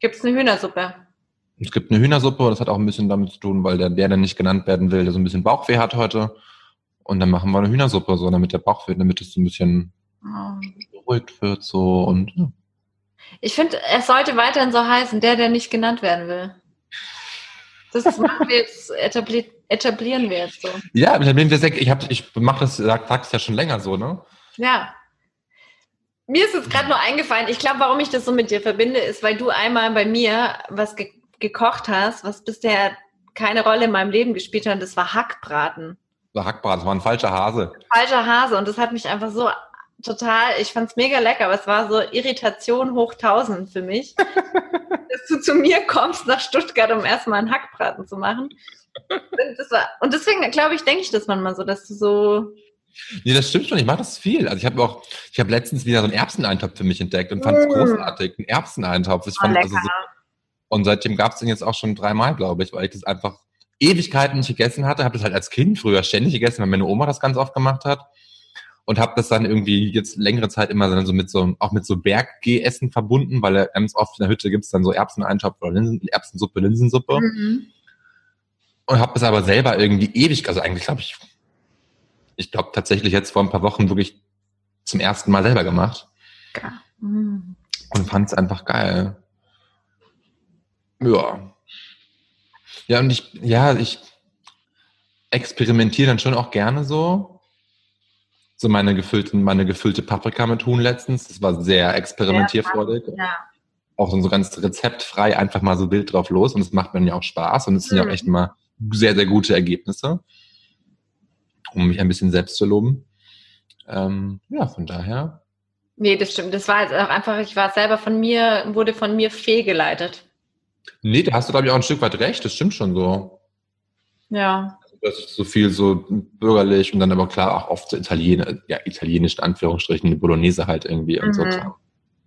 Gibt's eine Hühnersuppe? es gibt eine Hühnersuppe, das hat auch ein bisschen damit zu tun, weil der, der, der nicht genannt werden will, der so ein bisschen Bauchweh hat heute. Und dann machen wir eine Hühnersuppe, so damit der Bauchweh, damit es so ein bisschen Oh. beruhigt wird, so und ja. Ich finde, es sollte weiterhin so heißen, der, der nicht genannt werden will. Das machen wir jetzt, etabliert, etablieren wir jetzt so. Ja, ich bin sehr, ich hab, ich mache das, sag, sag's ja schon länger so, ne? Ja. Mir ist jetzt gerade nur eingefallen, ich glaube, warum ich das so mit dir verbinde, ist, weil du einmal bei mir was ge gekocht hast, was bisher keine Rolle in meinem Leben gespielt hat, und das war Hackbraten. So Hackbrat, das war ein falscher Hase. Falscher Hase und das hat mich einfach so total, ich fand's mega lecker, aber es war so Irritation hoch 1000 für mich, dass du zu mir kommst nach Stuttgart, um erstmal einen Hackbraten zu machen. War, und deswegen glaube ich, denke ich das manchmal so, dass du so, Nee, das stimmt schon, ich mache das viel. Also ich habe auch, ich habe letztens wieder so einen Erbseneintopf für mich entdeckt und fand es Mm. großartig. Ein Erbseneintopf. Ich oh, fand, also so, und seitdem gab es den jetzt auch schon dreimal, glaube ich, weil ich das einfach Ewigkeiten nicht gegessen hatte. Habe das halt als Kind früher ständig gegessen, weil meine Oma das ganz oft gemacht hat. Und habe das dann irgendwie jetzt längere Zeit immer dann so mit so, auch mit so Berggeh-Essen verbunden, weil er ganz oft in der Hütte gibt's dann so Erbseneintopf oder Linsen, Erbsensuppe, Linsensuppe. Mhm. Und habe das aber selber irgendwie ewig, also eigentlich glaube ich, ich glaube tatsächlich jetzt vor ein paar Wochen wirklich zum ersten Mal selber gemacht Mhm. und fand es einfach geil. Ja. Ja, und ich, ja, ich experimentiere dann schon auch gerne so. So meine gefüllte, meine gefüllte Paprika mit Huhn letztens. Das war sehr experimentierfreudig. Ja. Auch so ganz rezeptfrei einfach mal so wild drauf los. Und es macht mir ja auch Spaß. Und es sind ja auch Mhm. echt mal sehr, sehr gute Ergebnisse. Um mich ein bisschen selbst zu loben. Ähm, ja, von daher Nee, das stimmt. Das war jetzt auch einfach, ich war selber von mir, wurde von mir fehlgeleitet. Nee, da hast du, glaube ich, auch ein Stück weit recht. Das stimmt schon so. Ja. Das ist so viel so bürgerlich und dann aber klar auch oft so Italien, ja, italienisch in Anführungsstrichen, eine Bolognese halt irgendwie und so. Mhm.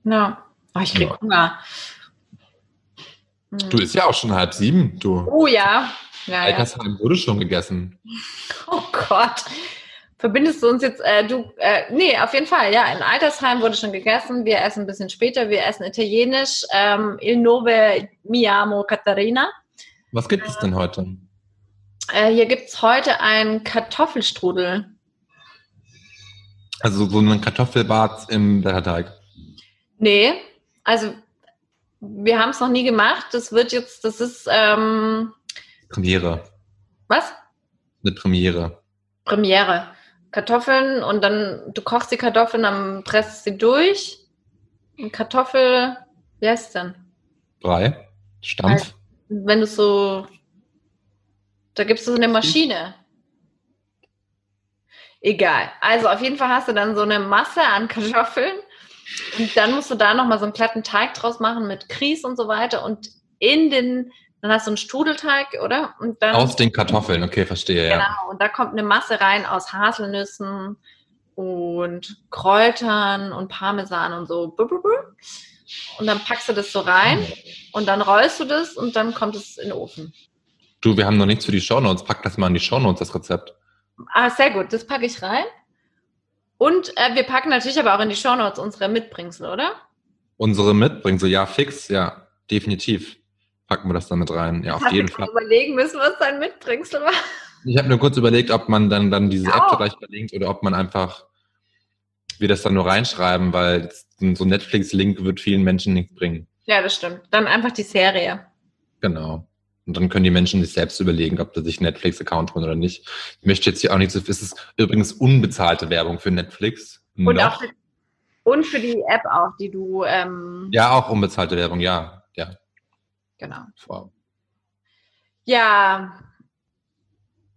Ja. Oh, ich krieg Ja. Hunger. Du ist ja auch schon halb sieben, du. Oh ja. Ja, ja. Altersheim wurde schon gegessen. Oh Gott. Verbindest du uns jetzt, äh, du, äh, nee, auf jeden Fall, ja, in Altersheim wurde schon gegessen, wir essen ein bisschen später, wir essen italienisch, ähm, Il Nove Mi Amo Catarina. Was gibt es denn heute? Äh, hier gibt's heute einen Kartoffelstrudel. Also so einen Kartoffelbad im Blätterteig. Nee, also wir haben es noch nie gemacht, das wird jetzt, das ist, ähm, Premiere. was? Eine Premiere. Premiere. Kartoffeln und dann, du kochst die Kartoffeln, dann presst sie durch. Und Kartoffel, wie heißt es denn? Brei. Stampf. Wenn du so, da gibst du so eine Maschine. Egal. Also auf jeden Fall hast du dann so eine Masse an Kartoffeln und dann musst du da nochmal so einen glatten Teig draus machen mit Grieß und so weiter und in den, dann hast du einen Strudelteig, oder? Und dann, Aus den Kartoffeln, okay, verstehe, ja. genau, und da kommt eine Masse rein aus Haselnüssen und Kräutern und Parmesan und so. Und dann packst du das so rein und dann rollst du das und dann kommt es in den Ofen. Du, wir haben noch nichts für die Shownotes. Pack das mal in die Shownotes, das Rezept. Ah, sehr gut, das packe ich rein. Und äh, wir packen natürlich aber auch in die Shownotes unsere Mitbringsel, oder? Unsere Mitbringsel, ja, fix, ja, definitiv. Packen wir das da mit rein. Ja, auf Hast jeden Fall. überlegen müssen, was dein Mitbringsel war? Ich habe nur kurz überlegt, ob man dann, dann diese App vielleicht verlinkt oder ob man einfach wir das dann nur reinschreiben, weil so ein Netflix-Link wird vielen Menschen nichts bringen. Ja, das stimmt. Dann einfach die Serie. Genau. Und dann können die Menschen sich selbst überlegen, ob sie sich einen Netflix-Account holen oder nicht. Ich möchte jetzt hier auch nicht so, es ist übrigens unbezahlte Werbung für Netflix. Und, Noch. auch für, und für die App auch, die du, ähm, Ja, auch unbezahlte Werbung, ja. Ja, genau. vor. Ja,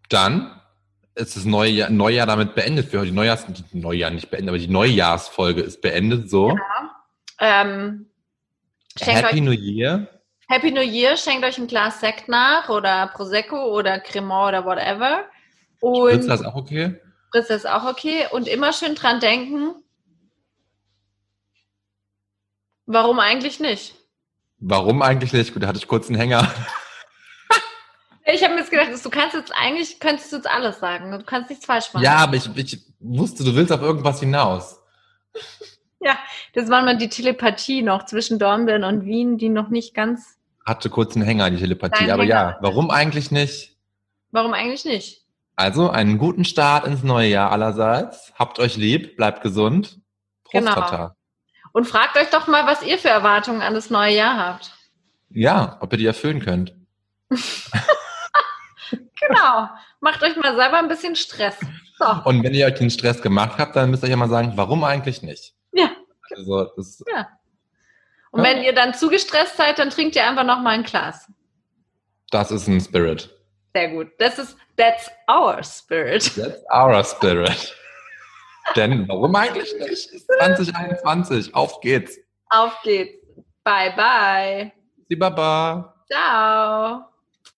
Dann ist das neue Jahr, Neujahr damit beendet für heute. Die Neujahrs, die Neujahr nicht beendet, aber die Neujahrsfolge ist beendet. So. ähm, schenkt Happy euch, New Year. Happy New Year, schenkt euch ein Glas Sekt nach oder Prosecco oder Cremant oder whatever. Und Ist das auch okay? Spritze ist auch okay. Und immer schön dran denken, warum eigentlich nicht? Warum eigentlich nicht? Gut, da hatte ich kurz einen Hänger. Ich habe mir jetzt gedacht, du kannst jetzt eigentlich, könntest du jetzt alles sagen. Du kannst nichts falsch machen. Ja, aber ich, ich wusste, du willst auf irgendwas hinaus. Das war mal die Telepathie noch zwischen Dornbirn und Wien, die noch nicht ganz. Hatte kurz einen Hänger, die Telepathie. Aber ja, warum eigentlich nicht? Warum eigentlich nicht? Also, einen guten Start ins neue Jahr allerseits. Habt euch lieb, bleibt gesund. Prost, Genau. Tata. Und fragt euch doch mal, was ihr für Erwartungen an das neue Jahr habt. Ja, ob ihr die erfüllen könnt. Genau. Macht euch mal selber ein bisschen Stress. So. Und wenn ihr euch den Stress gemacht habt, dann müsst ihr euch ja mal sagen, warum eigentlich nicht? Ja. Also, das, Und wenn ihr dann zu gestresst seid, dann trinkt ihr einfach noch mal ein Glas. das ist ein Spirit. Sehr gut. Das ist, that's our spirit. That's our spirit. Denn warum eigentlich nicht? Ist 2021. Auf geht's. Auf geht's. Bye, bye. Sie Baba. Ciao.